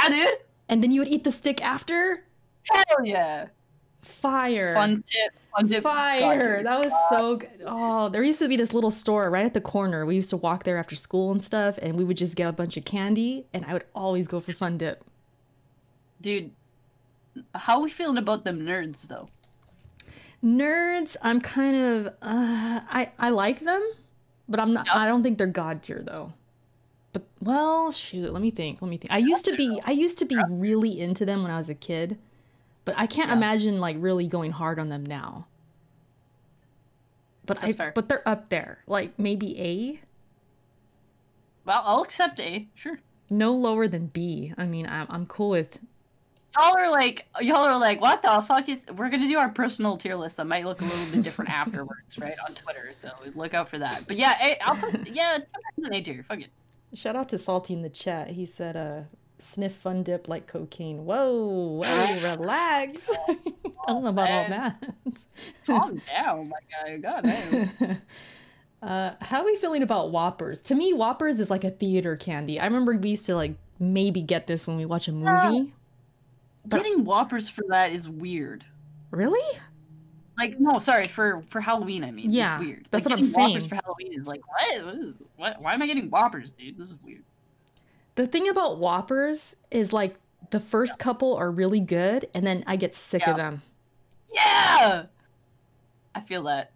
Yeah, dude. And then you would eat the stick after. Hell yeah. Fire. Fun dip. Fun dip. Fire. That was so good. Oh, there used to be this little store right at the corner. We used to walk there after school and stuff, and we would just get a bunch of candy, and I would always go for Fun Dip. Dude, how are we feeling about them nerds though? Nerds, I'm kind of uh I I like them, but I'm not Yep. I don't think they're god tier though. But well, shoot, let me think. Let me think. I used to be I used to be really into them when I was a kid, but I can't Yeah. imagine like really going hard on them now. But That's I fair. but they're up there. Like maybe A, Well, I'll accept A. Sure. no lower than B. I mean, I'm I'm cool with Y'all are like, y'all are like, what the fuck is? We're gonna do our personal tier list that might look a little bit different <laughs> afterwards, right, on Twitter. So look out for that. But yeah, A, I'll put, yeah, it's an A tier. Fuck it. Shout out to Salty in the chat. He said, uh, sniff fun dip like cocaine. Whoa, whoa, relax. <laughs> <laughs> I don't know about all that. Calm down, my guy. God <laughs> uh, how are we feeling about Whoppers? To me, Whoppers is like a theater candy. I remember we used to like maybe get this when we watch a movie. But- Getting Whoppers for that is weird. Really? Like, no, sorry for for Halloween. I mean, Yeah, it's weird. that's like, what I'm getting Whoppers for Halloween is like, what? What? Why am I getting Whoppers, dude? This is weird. The thing about Whoppers is like the first couple are really good, and then I get sick Yeah. of them. Yeah, I feel that.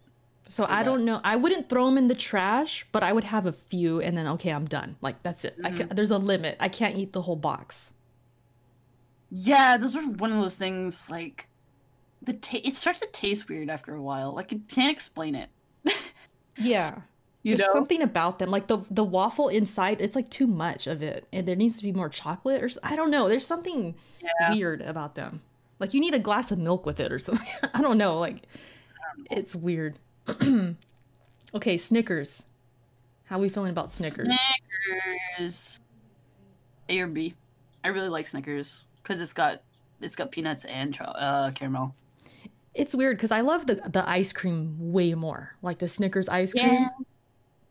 So Feel I don't know. I wouldn't throw them in the trash, but I would have a few, and then okay, I'm done. Like that's it. I Mm-hmm. there's a limit. I can't eat the whole box. Yeah, those are one of those things. Like, the ta- it starts to taste weird after a while. Like, you can't explain it. <laughs> Yeah. You There's know? something about them, like the the waffle inside. It's like too much of it, and there needs to be more chocolate, or I don't know. There's something Yeah. weird about them. Like you need a glass of milk with it or something. <laughs> I don't know. Like it's weird. <clears throat> okay, Snickers. How are we feeling about Snickers? Snickers. A or B. I really like Snickers because it's got it's got peanuts and uh, caramel. It's weird because I love the the ice cream way more, like the Snickers ice cream. Yeah.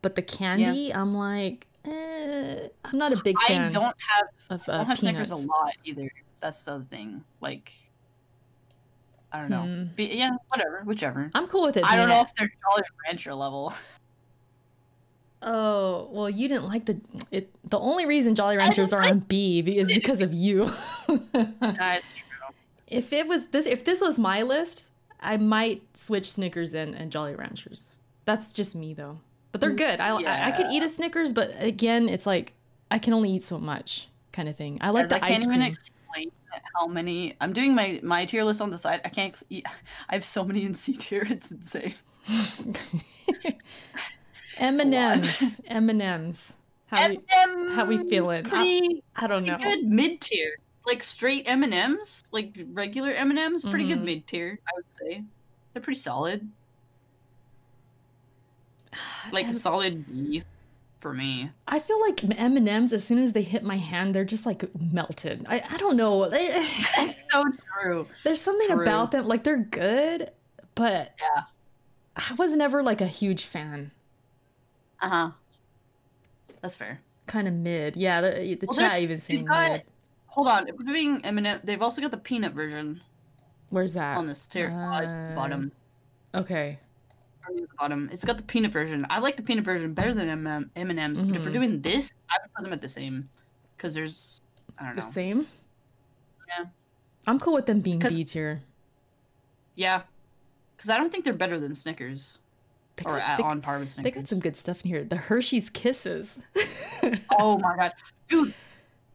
But the candy, I'm like, eh, I'm not a big fan. I don't have of I uh, don't have peanuts. Snickers a lot either. That's the other thing. Like, I don't know. Hmm. Be- yeah, whatever, whichever. I'm cool with it. I don't know a- if they're Jolly Rancher level. Oh well, you didn't like the it. The only reason Jolly Ranchers are like on B is because of you. <laughs> That's true. if it was this, if this was my list, I might switch Snickers in and Jolly Ranchers. That's just me though. But they're good. I, I I could eat a Snickers, but again, it's like I can only eat so much, kind of thing. I like the I can't ice even cream. explain how many. I'm doing my my tier list on the side. I can't. ex- e- I have so many in C tier. <laughs> It's insane. M and M's, M and M's. How we, how we feeling? I- Pretty, I don't know. good mid tier. Like straight M and M's, like regular M and M's, pretty good Mhm. mid tier. I would say they're pretty solid. <sighs> Like a M- solid B for me. I feel like M and M's. As soon as they hit my hand, they're just like melted. I, I don't know. They- <laughs> That's so true. There's something True. about them. Like they're good, but Yeah. I was never like a huge fan. Uh huh. That's fair. Kind of mid. Yeah, the, the Well, chat even got- mid. Hold on. Doing M&M, they've also got the peanut version Where's that? on this tier. Uh, the bottom. Okay. Or near the bottom. It's got the peanut version. I like the peanut version better than M and M's. But if we're Mhm. doing this, I would put them at the same, because there's I don't know The same. Yeah. I'm cool with them being B tier. Yeah, because I don't think they're better than Snickers They or got, at, they, on par with they got some good stuff in here. The Hershey's Kisses. <laughs> oh my god, dude.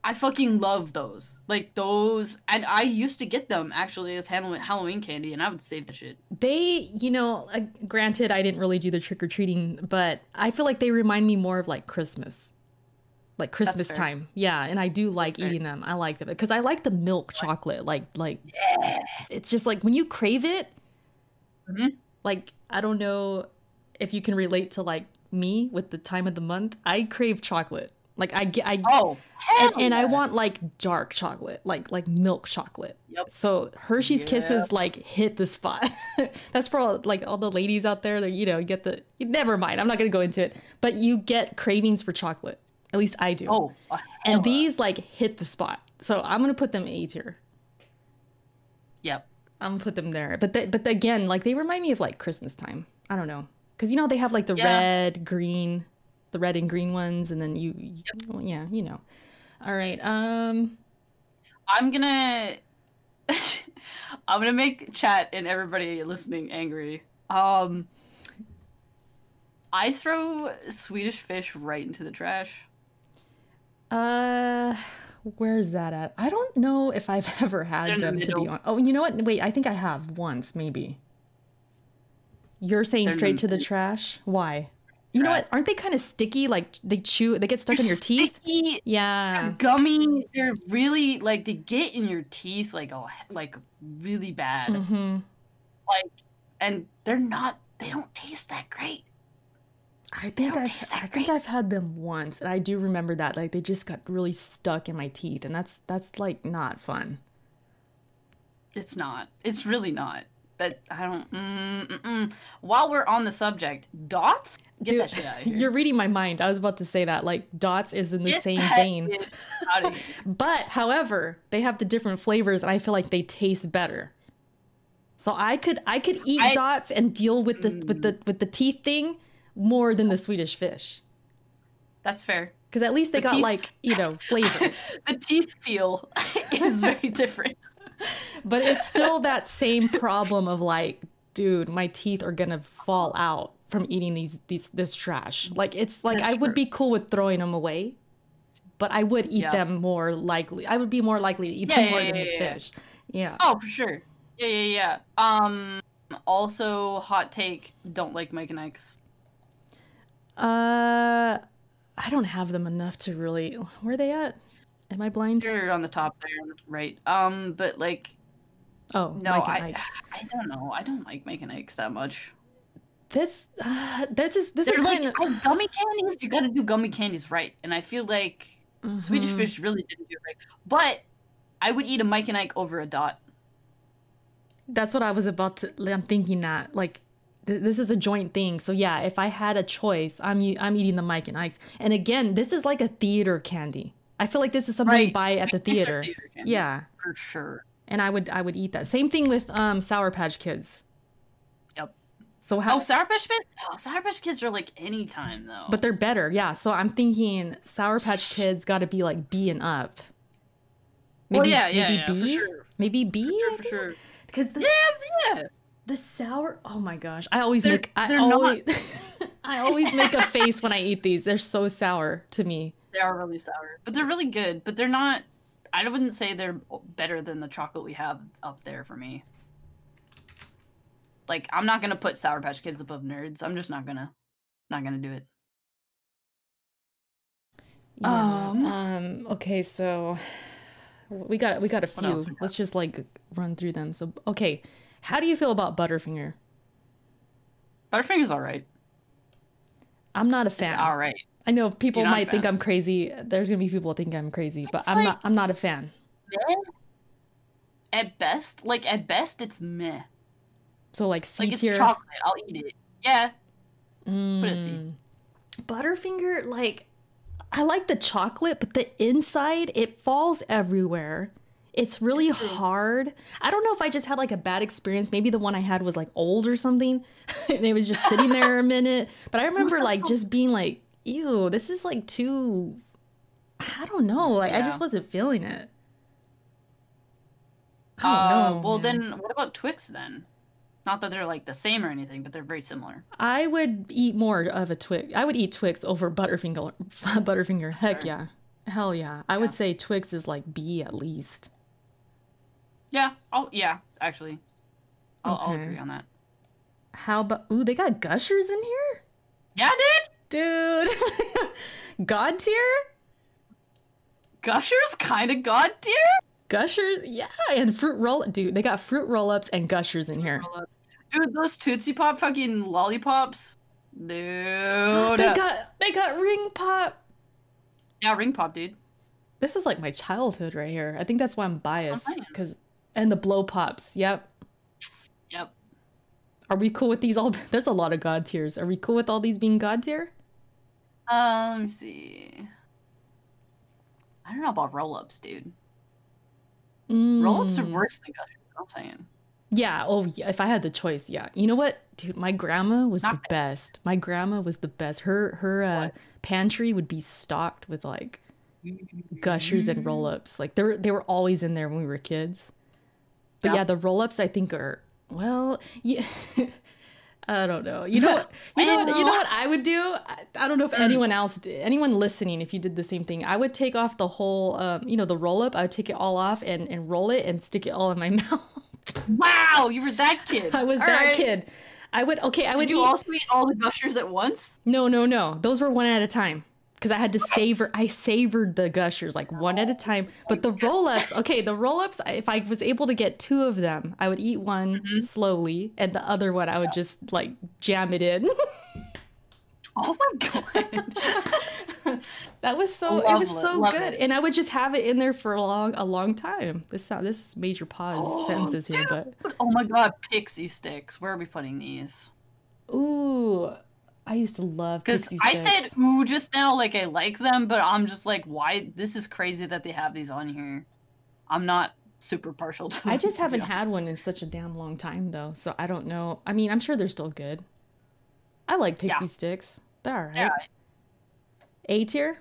I fucking love those. Like those, and I used to get them actually as Halloween Halloween candy, and I would save the shit. they, you know, uh, granted, I didn't really do the trick or treating, but I feel like they remind me more of like Christmas. Like Christmas time, yeah, and I do like fair. eating them. I like them because I like the milk chocolate. Like, like Yeah. it's just like when you crave it. Mhm. Like I don't know if you can relate to like me with the time of the month. I crave chocolate. Like I get, I Oh, and, and I want like dark chocolate, like like milk chocolate. Yep. So Hershey's Yeah. Kisses like hit the spot. <laughs> That's for all, like all the ladies out there that you know you get the. Never mind, I'm not gonna go into it. But you get cravings for chocolate. At least I do. Oh, and these like hit the spot. So I'm gonna put them in A tier. Yep. I'm gonna put them there. But they, but again, like they remind me of like Christmas time. I don't know, cause you know they have like the Yeah. red, green, the red and green ones, and then you, well, yeah, you know. All right. Um. I'm gonna <laughs> I'm gonna make chat and everybody listening angry. Um I throw Swedish fish right into the trash. Uh. Where's that at? I don't know if I've <laughs> ever had They're in the them to be on. Oh, you know what? Wait, I think I have once, maybe. You're saying They're straight to the trash? Why? You know what? Aren't they kind of sticky? Like they chew, they get stuck in They're your teeth. sticky, Yeah. They're gummy. They're really like they get in your teeth like like really bad. Mm-hmm. Like and they're not they don't taste that great. I think I've, taste that I think. I've had them once, and I do remember that. Like they just got really stuck in my teeth, and that's that's like not fun. It's not. It's really not. That I don't. Mm, mm, mm. While we're on the subject, dots. Get Dude, that shit out of <laughs> here. You're reading my mind. I was about to say that. Like Dots is in the Get same vein, shit out of here. <laughs> but however, they have the different flavors, and I feel like they taste better. So I could I could eat I- Dots and deal with the with the with the teeth thing more than the Swedish fish, That's fair. because at least they The got teeth- like you know flavors. <laughs> The teeth feel is very different. But it's still that same problem of like dude my teeth are gonna fall out from eating these these this trash like it's like That's i would true. be cool with throwing them away but i would eat Yeah. them more likely i would be more likely to eat Yeah, them yeah, more than the fish yeah Oh, for sure. Yeah, yeah, yeah. Um. Also, hot take. Don't like Mike and Ike's. uh i don't have them enough to really where are they at am i blind They're on the top there, right. Um, but like, oh no, I. I don't know. I don't like Mike and Ike's that much. This uh, that's just, this They're is like of gummy candies. You got to do gummy candies right, and I feel like Swedish Mhm. Fish really didn't do it right. But I would eat a Mike and Ike over a dot. That's what I was about to. I'm thinking that like th- this is a joint thing. So yeah, if I had a choice, I'm I'm eating the Mike and Ike's. And again, this is like a theater candy. I feel like this is something you buy at the Mike and Ike's are theater. theater Yeah, for sure. and I would I would eat that. Same thing with um Sour Patch Kids. Yep. So how? Oh, Sour Patch Kids. Oh, Sour Patch Kids are like anytime though. but they're better. Yeah. So I'm thinking Sour Patch <sighs> Kids got to be like B and up. well, yeah, yeah, maybe yeah, for sure, Maybe B. for sure, for sure. Because the Yeah, yeah. The sour. Oh my gosh! I always They're- make. I always. <laughs> I always make a <laughs> face when I eat these. They're so sour to me. They are really sour, but they're really good. But they're not. I wouldn't say they're better than the chocolate we have up there for me. Like I'm not gonna put Sour Patch Kids above Nerds. I'm just not gonna, not gonna do it. Yeah. Um. Um. Okay. So we got we got a few. got? Let's just like run through them. So okay, how do you feel about Butterfinger? Butterfinger's all right. I'm not a It's fan. all right. I know people You're not a might think. I'm crazy. There's gonna be people who think I'm crazy, but I'm like- not. I'm not a fan. Meh. At best, like at best, it's meh. So like C Like it's tier. chocolate. I'll eat it. Yeah. Put a C. Mm. Butterfinger, like, I like the chocolate, but the inside, it falls everywhere. It's really It's hard. I don't know if I just had like a bad experience. Maybe the one I had was like old or something, <laughs> and it was just sitting there a minute. But I remember like just being like, "Ew, this is like too." I don't know. Like I just wasn't feeling it. Oh know. well, man. then what about Twix then? Not that they're like the same or anything, but they're very similar. I would eat more of a Twix. I would eat Twix over Butterfinger. <laughs> Butterfinger. Heck fair. yeah. Hell yeah. I would say Twix is like B at least. Yeah. Oh, yeah. Actually, I'll, I'll agree on that. How about ooh, they got gushers in here? Yeah, dude. Dude. <laughs> God tier? Gushers kind of god tier. Gushers? Yeah, and fruit roll dude, they got fruit roll-ups and gushers in here. Dude, those Tootsie Pop fucking lollipops. Dude. they got they got ring pop. yeah, ring pop, dude. This is like my childhood right here. I think that's why I'm biased. Oh, Cause and the blow pops. Yep. Yep. Are we cool with these all? <laughs> There's a lot of god tiers. Are we cool with all these being god tier? Um, let me see. I don't know about roll ups, dude. Roll ups are Mm. worse than gushers. I'm saying. Yeah. Oh, yeah. If I had the choice, yeah. You know what, dude? My grandma was Not the best. My grandma was the best. Her her uh, pantry would be stocked with like gushers and roll ups. Like they were they were always in there when we were kids. But yeah, Yeah. the roll ups I think are well. Yeah. <laughs> I don't know. You know, what, you know what, you know what I would do. I, I don't know if anyone else, did, anyone listening, if you did the same thing, I would take off the whole, um, you know, the roll up. I would take it all off and and roll it and stick it all in my <laughs> mouth. Wow, you were that kid. I was All that right. kid. I would okay. I would Did you eat. also eat all the gushers at once? no, no, no. Those were one at a time because I had to savor. I savored the gushers like one at a time. But the roll ups, okay, the roll ups. If I was able to get two of them, I would eat one Mm-hmm. slowly, and the other one I would just like jam it in. Oh my god. <laughs> that was so. it was Love it, so love good, it. and I would just have it in there for a long, a long time. This sound, this is major pause sentences here, but oh my god, Pixy Stix. Where are we putting these? ooh, I used to love Because I said ooh just now, like I like them, but I'm just like, why? This is crazy that they have these on here. I'm not super partial to. I just haven't had one in such a damn long time though, so I don't know. I mean, I'm sure they're still good. I like pixie Yeah. sticks. They're all right. Yeah, A tier.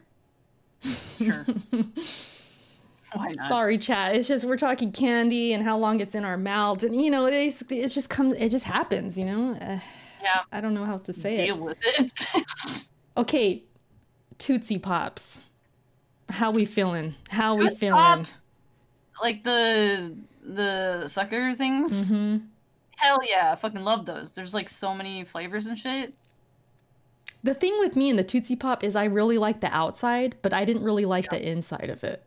sure. <laughs> Why not? Sorry, chat. It's just we're talking candy and how long it's in our mouths, and you know, it's it's just comes. It just happens, you know. Uh, Yeah. I don't know how else to say Deal it. with it. <laughs> Okay, Tootsie Pops. How we feeling? How we feeling? Pops, like the the sucker things. hmm Hell yeah, I fucking love those. There's like so many flavors and shit. The thing with me and the Tootsie Pop is I really like the outside, but I didn't really like Yeah. the inside of it.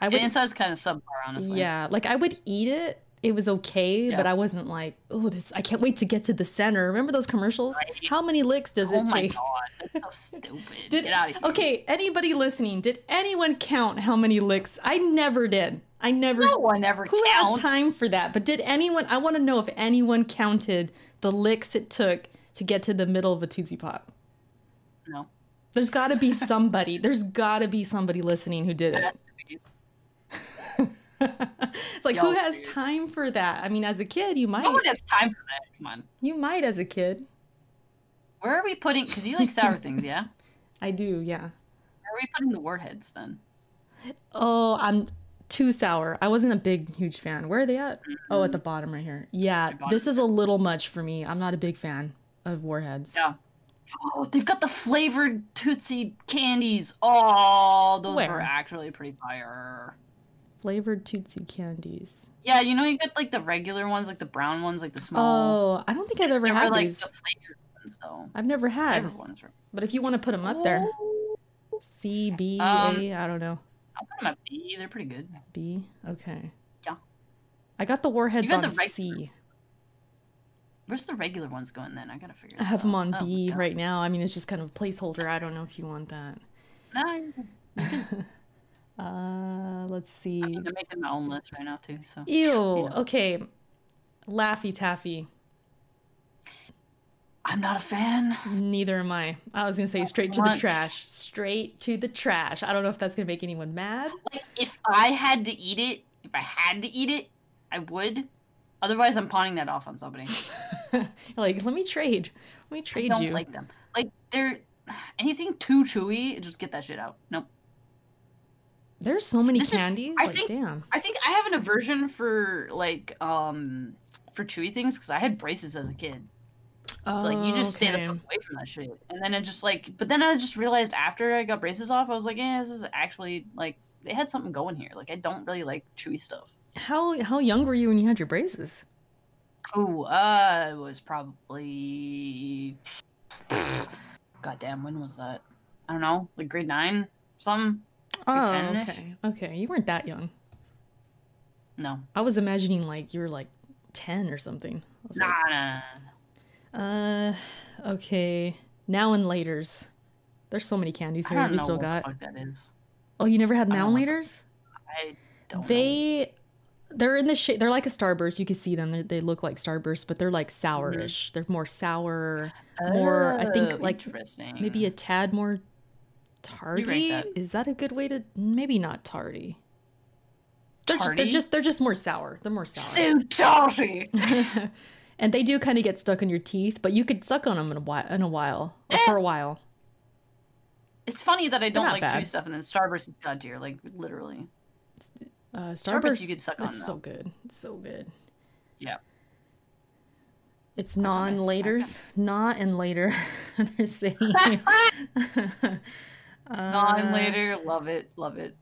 I The would inside's kind of subpar, honestly. Yeah, like I would eat it it was okay, Yeah. but I wasn't like, oh, this I can't wait to get to the center. Remember those commercials? Right. How many licks does oh it take? Oh my god, that's so <laughs> stupid. Did Get out of here. okay, anybody listening, did anyone count how many licks? I never did. I never No one ever Who counts. has time for that? But did anyone I want to know if anyone counted the licks it took to get to the middle of a Tootsie Pop. No. There's got to be <laughs> somebody. There's got to be somebody listening who did It it. has to be. <laughs> it's like who has do. time for that? I mean, as a kid, you might. No one has time for that. Come on. You might as a kid. Where are we putting? Because you like sour things, yeah. <laughs> I do, yeah. Where are we putting the warheads then? Oh, I'm too sour. I wasn't a big, huge fan. Where are they at? Mm-hmm. Oh, at the bottom right here. Yeah, this is a little much for me. I'm not a big fan of warheads. Yeah. Oh, they've got the flavored Tootsie candies. Oh, those Where? were actually pretty fire. Flavored Tootsie candies. Yeah, you know you get like the regular ones, like the brown ones, like the small. Oh, I don't think I've ever had like these. the flavored ones though. I've never had. Ones were. But if you want to put them up there, Oh, C, B, Um, A, I don't know. I'll put them at B. They're pretty good. B, okay. Yeah. I got the warheads got on the C. Where's the regular ones going then? I gotta figure. I have them on Oh B right now. I mean, it's just kind of a placeholder. I don't know if you want that. No, uh, let's see. I'm making my own list right now too. So Ew. know. Okay. Laffy Taffy. I'm not a fan. Neither am I. I was gonna say straight to the trash. Straight to the trash. I don't know if that's gonna make anyone mad. Like if I had to eat it, if I had to eat it, I would. Otherwise, I'm pawning that off on somebody. <laughs> like, let me trade. Let me trade I don't you. like them. Like they're anything too chewy. Just get that shit out. Nope. There's so many This is- candies. I like, think- damn. I think I have an aversion for like um for chewy things because I had braces as a kid. So like you just stay the fuck away from that shit. And then it just like but then I just realized after I got braces off, I was like, yeah, this is actually like they had something going here. Like I don't really like chewy stuff. How how young were you when you had your braces? Oh, uh it was probably <sighs> goddamn, when was that? I don't know, like grade nine, something? Oh, 10-ish? okay. Okay, you weren't that young. No. I was imagining like you were like ten or something. Nah, like, nah, nah. Uh, okay. Now and laters. There's so many candies I here. don't You know still what got. the fuck that is. Oh, you never had now and know laters? I don't know. They, they're in the shape. They're like a starburst. You can see them. They, they look like starburst, but they're like sourish. They're more sour, more. I think Oh, like interesting. maybe a tad more tardy. that. Is that a good way to? Maybe not tardy. They're, ju- they're just they're just more sour. They're more sour. so tarty. <laughs> and they do kind of get stuck in your teeth, but you could suck on them in a while. In a while, or Eh. for a while. It's funny that I don't like bad. chewy stuff, and then Starburst is god tier, like literally. Uh, Starburst Starburst, you could suck on, so good. It's so good. Yeah. It's non laters, not and later. <laughs> They're saying. <laughs> Uh, later, love it, love it.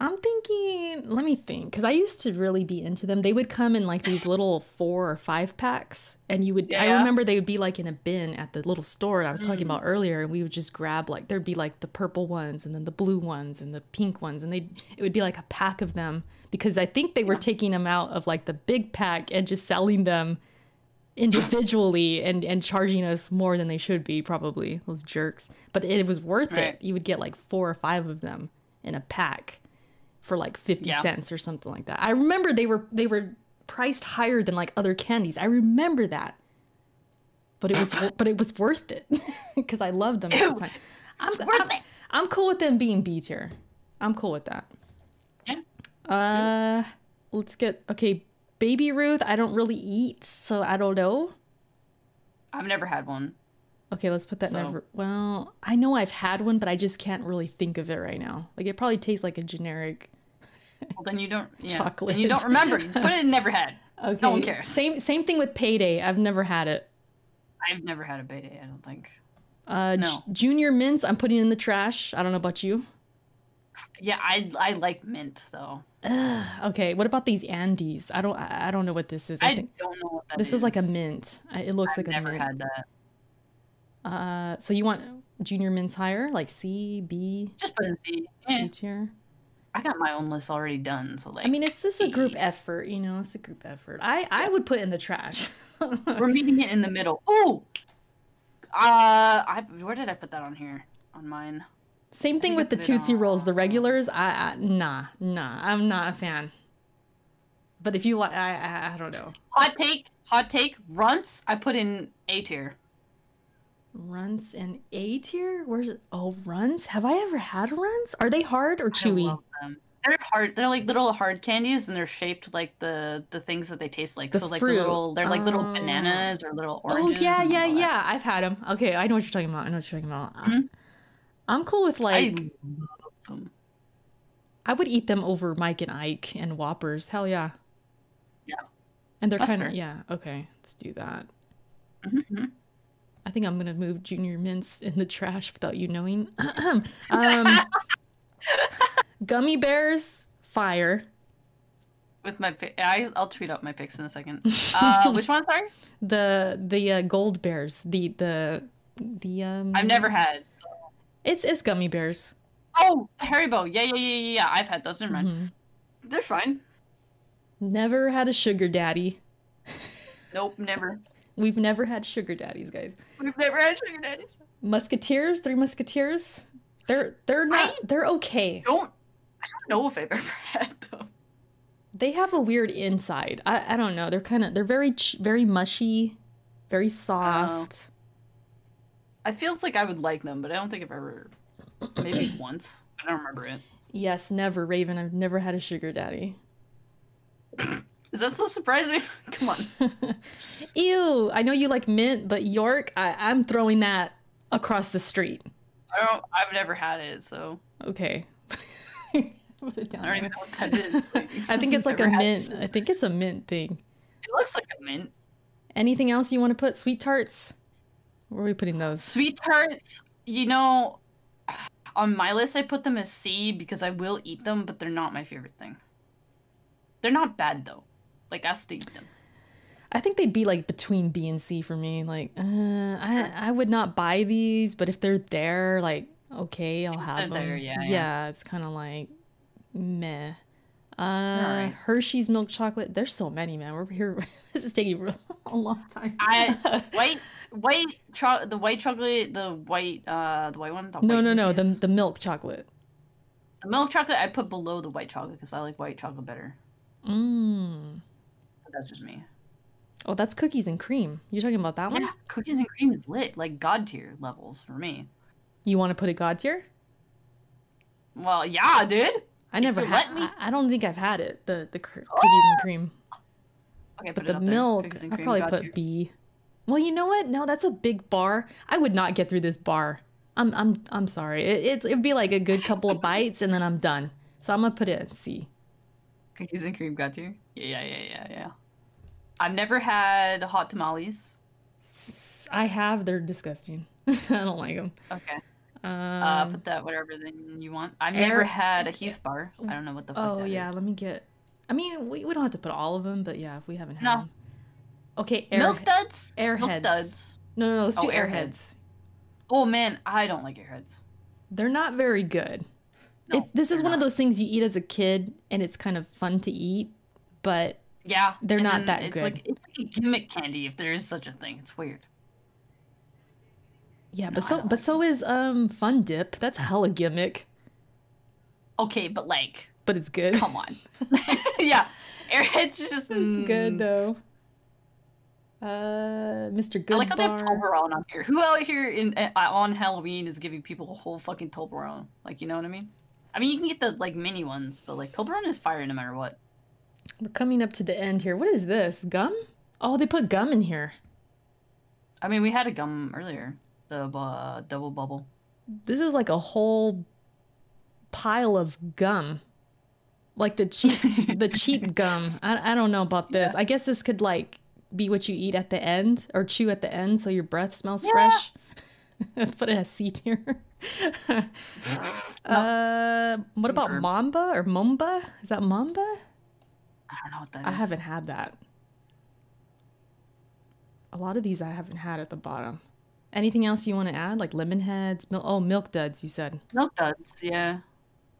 I'm thinking. Let me think, because I used to really be into them. They would come in like these <laughs> little four or five packs, and you would. I remember they would be like in a bin at the little store I was talking Mm. about earlier, and we would just grab like there'd be like the purple ones, and then the blue ones, and the pink ones, and they it would be like a pack of them because I think they were Yeah. taking them out of like the big pack and just selling them individually and and charging us more than they should be probably those jerks. But it was worth Right. it you would get like four or five of them in a pack for like 50 Yeah. cents or something like that. I remember they were they were priced higher than like other candies. I remember that. But it was but it was worth it <laughs> because i loved them at the time. It's I'm, worth I'm, it. I'm cool with them being b tier. I'm cool with that. Yeah. uh let's get okay baby ruth i don't really eat so i don't know I've never had one. Okay, let's put that So- never. Well, I know I've had one, but I just can't really think of it right now. Like it probably tastes like a generic. Well, then you don't. <laughs> Yeah. Chocolate. Then you don't remember. You put it in never had. <laughs> Okay. No one cares. Same same thing with payday. I've never had it. I've never had a beta. I don't think. Uh, J- No. Junior mints. I'm putting in the trash. I don't know about you. Yeah, I I like mint though. <sighs> Ugh, okay. What about these Andes? I don't. I don't know what this is. I, I, don't know what that this is like a mint. It looks I've like a never had that. Uh, so you want junior mints higher, like C, B, Just put in C. C Eh, tier? I got my own list already done, so like I mean, it's this a group effort, you know. It's a group effort. I I would put in the trash. we're <laughs> meeting it in the middle. Oh, uh, I where did I put that on here on mine? Same thing with the Tootsie Rolls, the regulars. I, I nah nah. I'm not a fan. But if you like, I, I don't know. Hot take, hot take. Runts, I put in A tier. Runts and A tier? Where's it? Oh, runts. Have I ever had runts? Are they hard or I chewy? They're hard. They're like little hard candies, and they're shaped like the the things that they taste like. The so like fruit. the little, they're like little Oh. bananas or little oranges. Oh yeah, yeah, that. yeah. I've had them. Okay, I know what you're talking about. I know what you're talking about. Mhm. I'm cool with like. I love them. I would eat them over Mike and Ike and Whoppers. Hell yeah. Yeah. And they're kind of yeah. Okay, let's do that. Mhm. I think I'm gonna move Junior Mints in the trash without you knowing. <clears throat> um, <laughs> gummy bears, fire. With my, I, I'll tweet out my picks in a second. <laughs> Uh, which one? Sorry, The the uh, gold bears. The the the um. I've never had. It's it's gummy bears. Oh, Haribo. Yeah, yeah, yeah, yeah, yeah. I've had those. Never mind. Mhm. They're fine. Never had a sugar daddy. <laughs> Nope, never. We've never had sugar daddies, guys. We've never had sugar daddies. Musketeers, three musketeers. They're they're not they're okay. Don't. I don't know if I've ever <laughs> had them. They have a weird inside. I, I don't know. They're kind of they're very very mushy, very soft. I feels like I would like them, but I don't think I've ever. Maybe <clears throat> once. I don't remember it. Yes, never Raven. I've never had a sugar daddy. <laughs> Is that so surprising? <laughs> Come on. <laughs> Ew. I know you like mint, but York, I, I'm throwing that across the street. I don't. I've never had it, so Okay. Put it down I don't even know what that is. Like, I think it's like a mint. I think it's a mint thing. It looks like a mint. Anything else you want to put? Sweet tarts? Where are we putting those? Sweet tarts, you know, on my list I put them as C because I will eat them, but they're not my favorite thing. They're not bad though. Like I still eat them. I think they'd be like between B and C for me. Like, uh, I I would not buy these, but if they're there, like, okay, I'll If have they're them. there, yeah, yeah. it's kind of like meh. Uh, Alright. Hershey's milk chocolate. There's so many, man. We're here. <laughs> this is taking a <laughs> long time. I- <laughs> White, white, cho- the white chocolate, the white, uh, the white one. The no, white no, no. The the milk chocolate. the milk chocolate I put below the white chocolate because I like white chocolate better. Mmm. But that's just me. Oh, that's cookies and cream. You talking about that one? Yeah, cookies and cream is lit, like god tier levels for me. You want to put it God tier? Well, yeah, dude. I never had. let me- I, I don't think I've had it. The the cr- cookies and cream. Okay, But the milk, I probably god put tier. B. Well, you know what? No, that's a big bar. I would not get through this bar. I'm I'm I'm sorry. It, it it'd be like a good couple of bites and then I'm done. So I'm gonna put it in C. Cookies and cream got you? Yeah, yeah, yeah, yeah, yeah. I've never had hot tamales. I have. They're disgusting. <laughs> I don't like them. Okay. Um, Uh, put that whatever then you want. I've never had a Heath bar. I don't know what the fuck oh yeah, is. let me get. I mean, we, we don't have to put all of them, but yeah, if we haven't had No. them. Okay, air, Milk duds? Milk airheads. duds. No, no, no. Let's Oh, do airheads. airheads. Oh man, I don't like airheads. They're not very good. No, it, this is one of those things you eat as a kid, and it's kind of fun to eat, but Yeah. They're not that it's good. Like, it's like a gimmick candy if there is such a thing. It's weird. yeah, No, but so but like so is um Fun Dip. That's hella gimmick, Okay, but like, but it's good. come on. <laughs> <laughs> yeah. Airheads are just It's good mm. though. Uh, Mr. Good I like how they have Toblerone on here. Who out here in uh, on Halloween is giving people a whole fucking Toblerone? Like, you know what I mean? I mean, you can get the like mini ones, but like Toblerone is fire no matter what. We're coming up to the end here. What is this? Gum? Oh, they put gum in here. I mean, we had a gum earlier, the uh, double bubble. This is like a whole pile of gum. Like the cheap the cheap <laughs> gum. I, I don't know about this. I guess this could like be what you eat at the end or chew at the end so your breath smells Yeah. fresh. Let's <laughs> put it as C tier. <laughs> uh, what about. Mamba or Mumba? Is that Mamba? I don't know what that is. I haven't had that. A lot of these I haven't had at the bottom. Anything else you want to add? Like lemon heads? Mil- oh, milk duds, you said. Milk duds, yeah.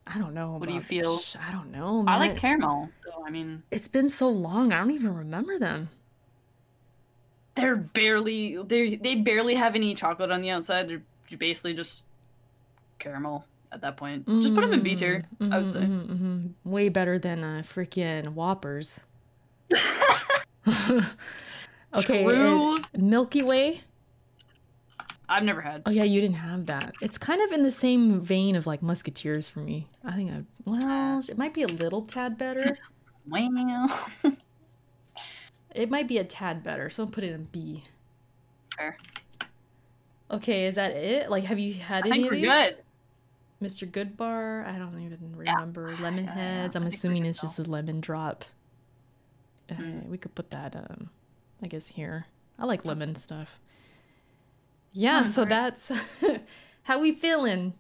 I don't know. What do you feel? sh- I don't know. I like caramel, so I mean, It's been so long. I don't even remember them. They're barely they they barely have any chocolate on the outside. They're basically just caramel at that point. Just put them in B tier. I would say. Mhm, mhm, mhm. Way better than uh, freaking Whoppers. <laughs> <laughs> okay. Milky Way. I've never had. Oh yeah, you didn't have that. It's kind of in the same vein of like Musketeers for me. I think I well, it might be a little tad better. <laughs> Well, It might be a tad better, so I'll put it in B. fair. Okay, is that it? Like, have you had I any think of we're these? good. Mr. Goodbar. I don't even Yeah. remember. <sighs> Lemon heads. I'm assuming it's just a lemon drop. Uh, Mm. we could put that. Um, I guess here. I like lemon stuff. Yeah. So that's <laughs> how we feeling,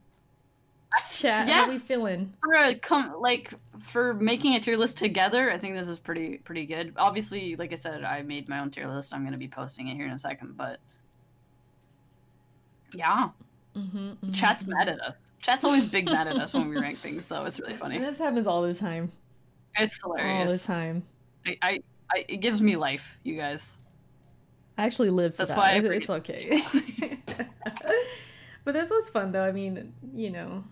chat. Yeah. How we feeling? For a com- like for making a tier list together, I think this is pretty pretty good. Obviously, like I said, I made my own tier list. I'm gonna be posting it here in a second, but yeah, Mm-hmm, chat's mad at us. Chat's always big mad at us when we rank things, so it's really funny. This happens all the time. It's hilarious. All the time. I, I, I, it gives me life, you guys. I actually live for That's that. why I it's okay. <laughs> but this was fun though. I mean, you know,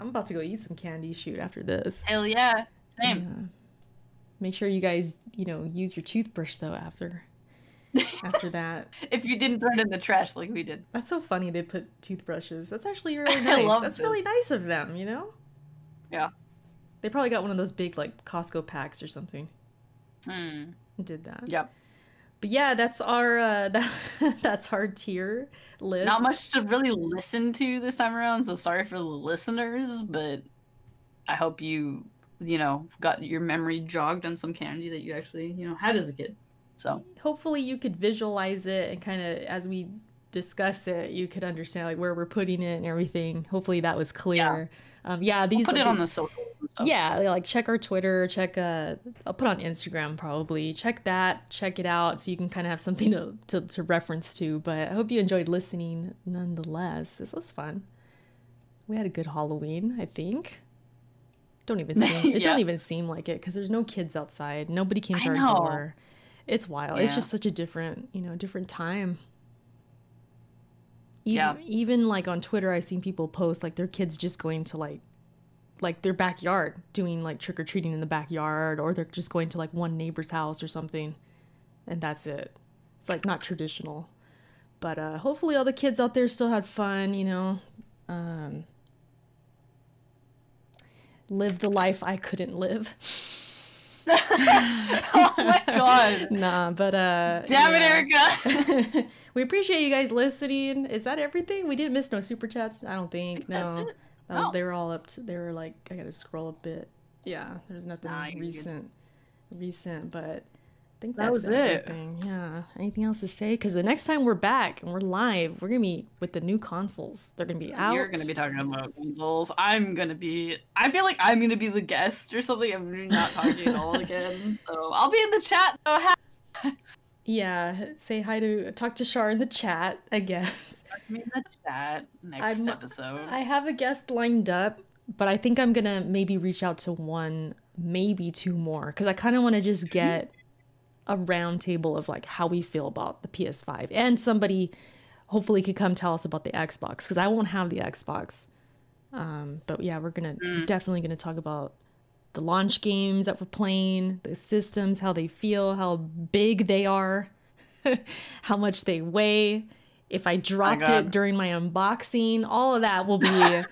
I'm about to go eat some candy shoot after this. Hell yeah, same. Yeah. Make sure you guys, you know, use your toothbrush though after <laughs> after that. If you didn't throw it in the trash like we did. That's so funny they put toothbrushes. That's actually <laughs> really I nice. That's this. really nice of them, you know? Yeah. They probably got one of those big like Costco packs or something Hmm. did that. Yep. But yeah, that's our uh <laughs> that, that's our tier list. Not much to really listen to this time around, so sorry for the listeners, but I hope you, you know, got your memory jogged on some candy that you actually, you know, had as a kid. So hopefully you could visualize it and kind of as we discuss it you could understand like where we're putting it and everything hopefully that was clear yeah, um, yeah we'll these put it on the socials and stuff. yeah like check our twitter check uh i'll put on instagram probably. Check that check it out so you can kind of have something <laughs> to, to, to reference to but i hope you enjoyed listening nonetheless. This was fun. We had a good halloween i think. Don't even <laughs> seem it Yeah. don't even seem like it because there's no kids outside. Nobody came I to our know. door. It's wild. It's just such a different you know different time even, Yeah. even like on twitter i've seen people post like their kids just going to like like their backyard doing like trick-or-treating in the backyard or they're just going to like one neighbor's house or something and that's it. It's like not traditional. But uh hopefully all the kids out there still had fun you know? Um live the life i couldn't live <laughs> <laughs> oh my god. nah but uh Damn it. Erica. <laughs> we appreciate you guys listening is that everything we didn't miss no super chats i don't think no That's it. that was No. they were all up to they were like i gotta scroll a bit yeah there's nothing Nah, good. recent recent but i think That was it. everything yeah anything else to say because the next time we're back and we're live we're gonna be with the new consoles they're gonna be out You're gonna be talking about consoles. I'm gonna be. I feel like I'm gonna be the guest or something. I'm not talking at all again. <laughs> So I'll be in the chat. though. Yeah say hi to talk to Char in the chat i guess in the chat next I'm- episode. I have a guest lined up, but I think I'm gonna maybe reach out to one, maybe two more, because I kind of want to just get <laughs> a round table of like how we feel about the PS5, and somebody hopefully could come tell us about the Xbox, because I won't have the Xbox. Um, but yeah, we're gonna definitely gonna talk about the launch games that we're playing, the systems, how they feel, how big they are, <laughs> how much they weigh. If I dropped it during my unboxing, all of that will be <laughs>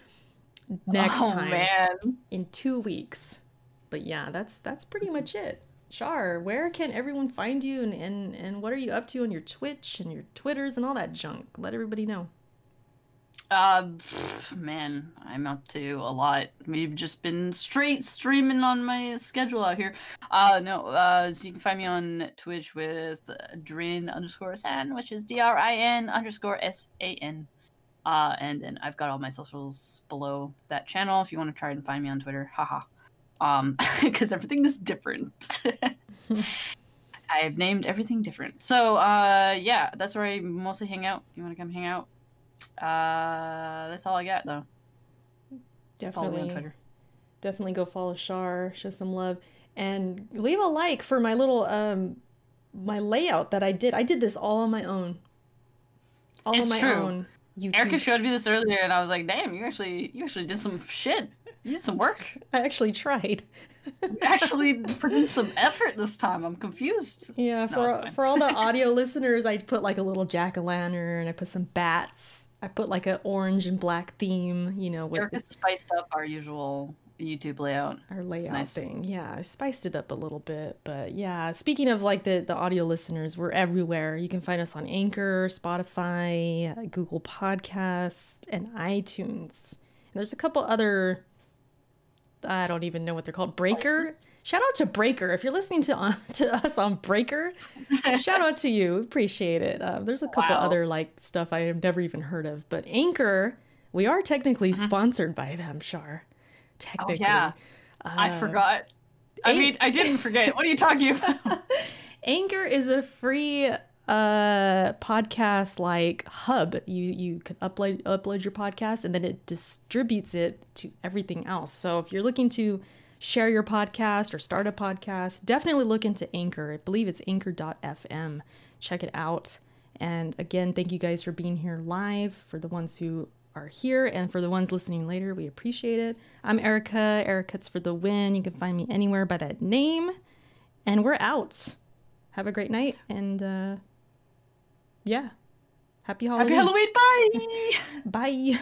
next oh, time man. in two weeks. But yeah, that's that's pretty much it. Char, where can everyone find you and, and, and what are you up to on your Twitch and your Twitters and all that junk? Let everybody know. Uh, man, I'm up to a lot. We've just been straight streaming on my schedule out here. Uh, no, uh, so you can find me on Twitch with Drin underscore San, which is D R I N underscore S A N. Uh, and then I've got all my socials below that channel if you want to try and find me on Twitter. Haha. Um, <laughs> because everything is different. <laughs> I've named everything different. So, uh, yeah, that's where I mostly hang out. You want to come hang out? Uh, that's all I got though. Follow me on Definitely Twitter. definitely go follow Char, show some love, and leave a like for my little um my layout that I did. I did this all on my own. All It's on my true. own. YouTube. Erica showed me this earlier, and I was like, "Damn, you actually, you actually did some shit. You did some work. <laughs> I actually tried. You actually <laughs> put in some effort this time. I'm confused." Yeah, for fine. for all the <laughs> audio listeners, I put like a little jack o' lantern. I put some bats. I put like an orange and black theme. You know, with Erica spiced up our usual YouTube layout. our layout nice. thing. Yeah, I spiced it up a little bit, but yeah. Speaking of like the the audio listeners, we're everywhere. You can find us on Anchor, Spotify, Google Podcasts, and iTunes. And there's a couple other. I don't even know what they're called. Breaker. Shout out to Breaker. If you're listening to on, <laughs> to us on Breaker, <laughs> shout out to you. Appreciate it. Uh, there's a couple Wow. other like stuff I have never even heard of, but Anchor, we are technically sponsored by them, Char. Technically. Mm-hmm. Oh, yeah. I Uh, forgot. I mean, I didn't forget. What are you talking <laughs> about? Anchor is a free uh podcast like hub. You you can upload upload your podcast and then it distributes it to everything else. So if you're looking to share your podcast or start a podcast, definitely look into Anchor. I believe it's anchor.fm. Check it out. And again, thank you guys for being here live for the ones who are here and for the ones listening later. We appreciate it. I'm Erica. Erica's for the win. You can find me anywhere by that name. And we're out. Have a great night and uh yeah. Happy Halloween. Happy Halloween. Bye. <laughs> Bye.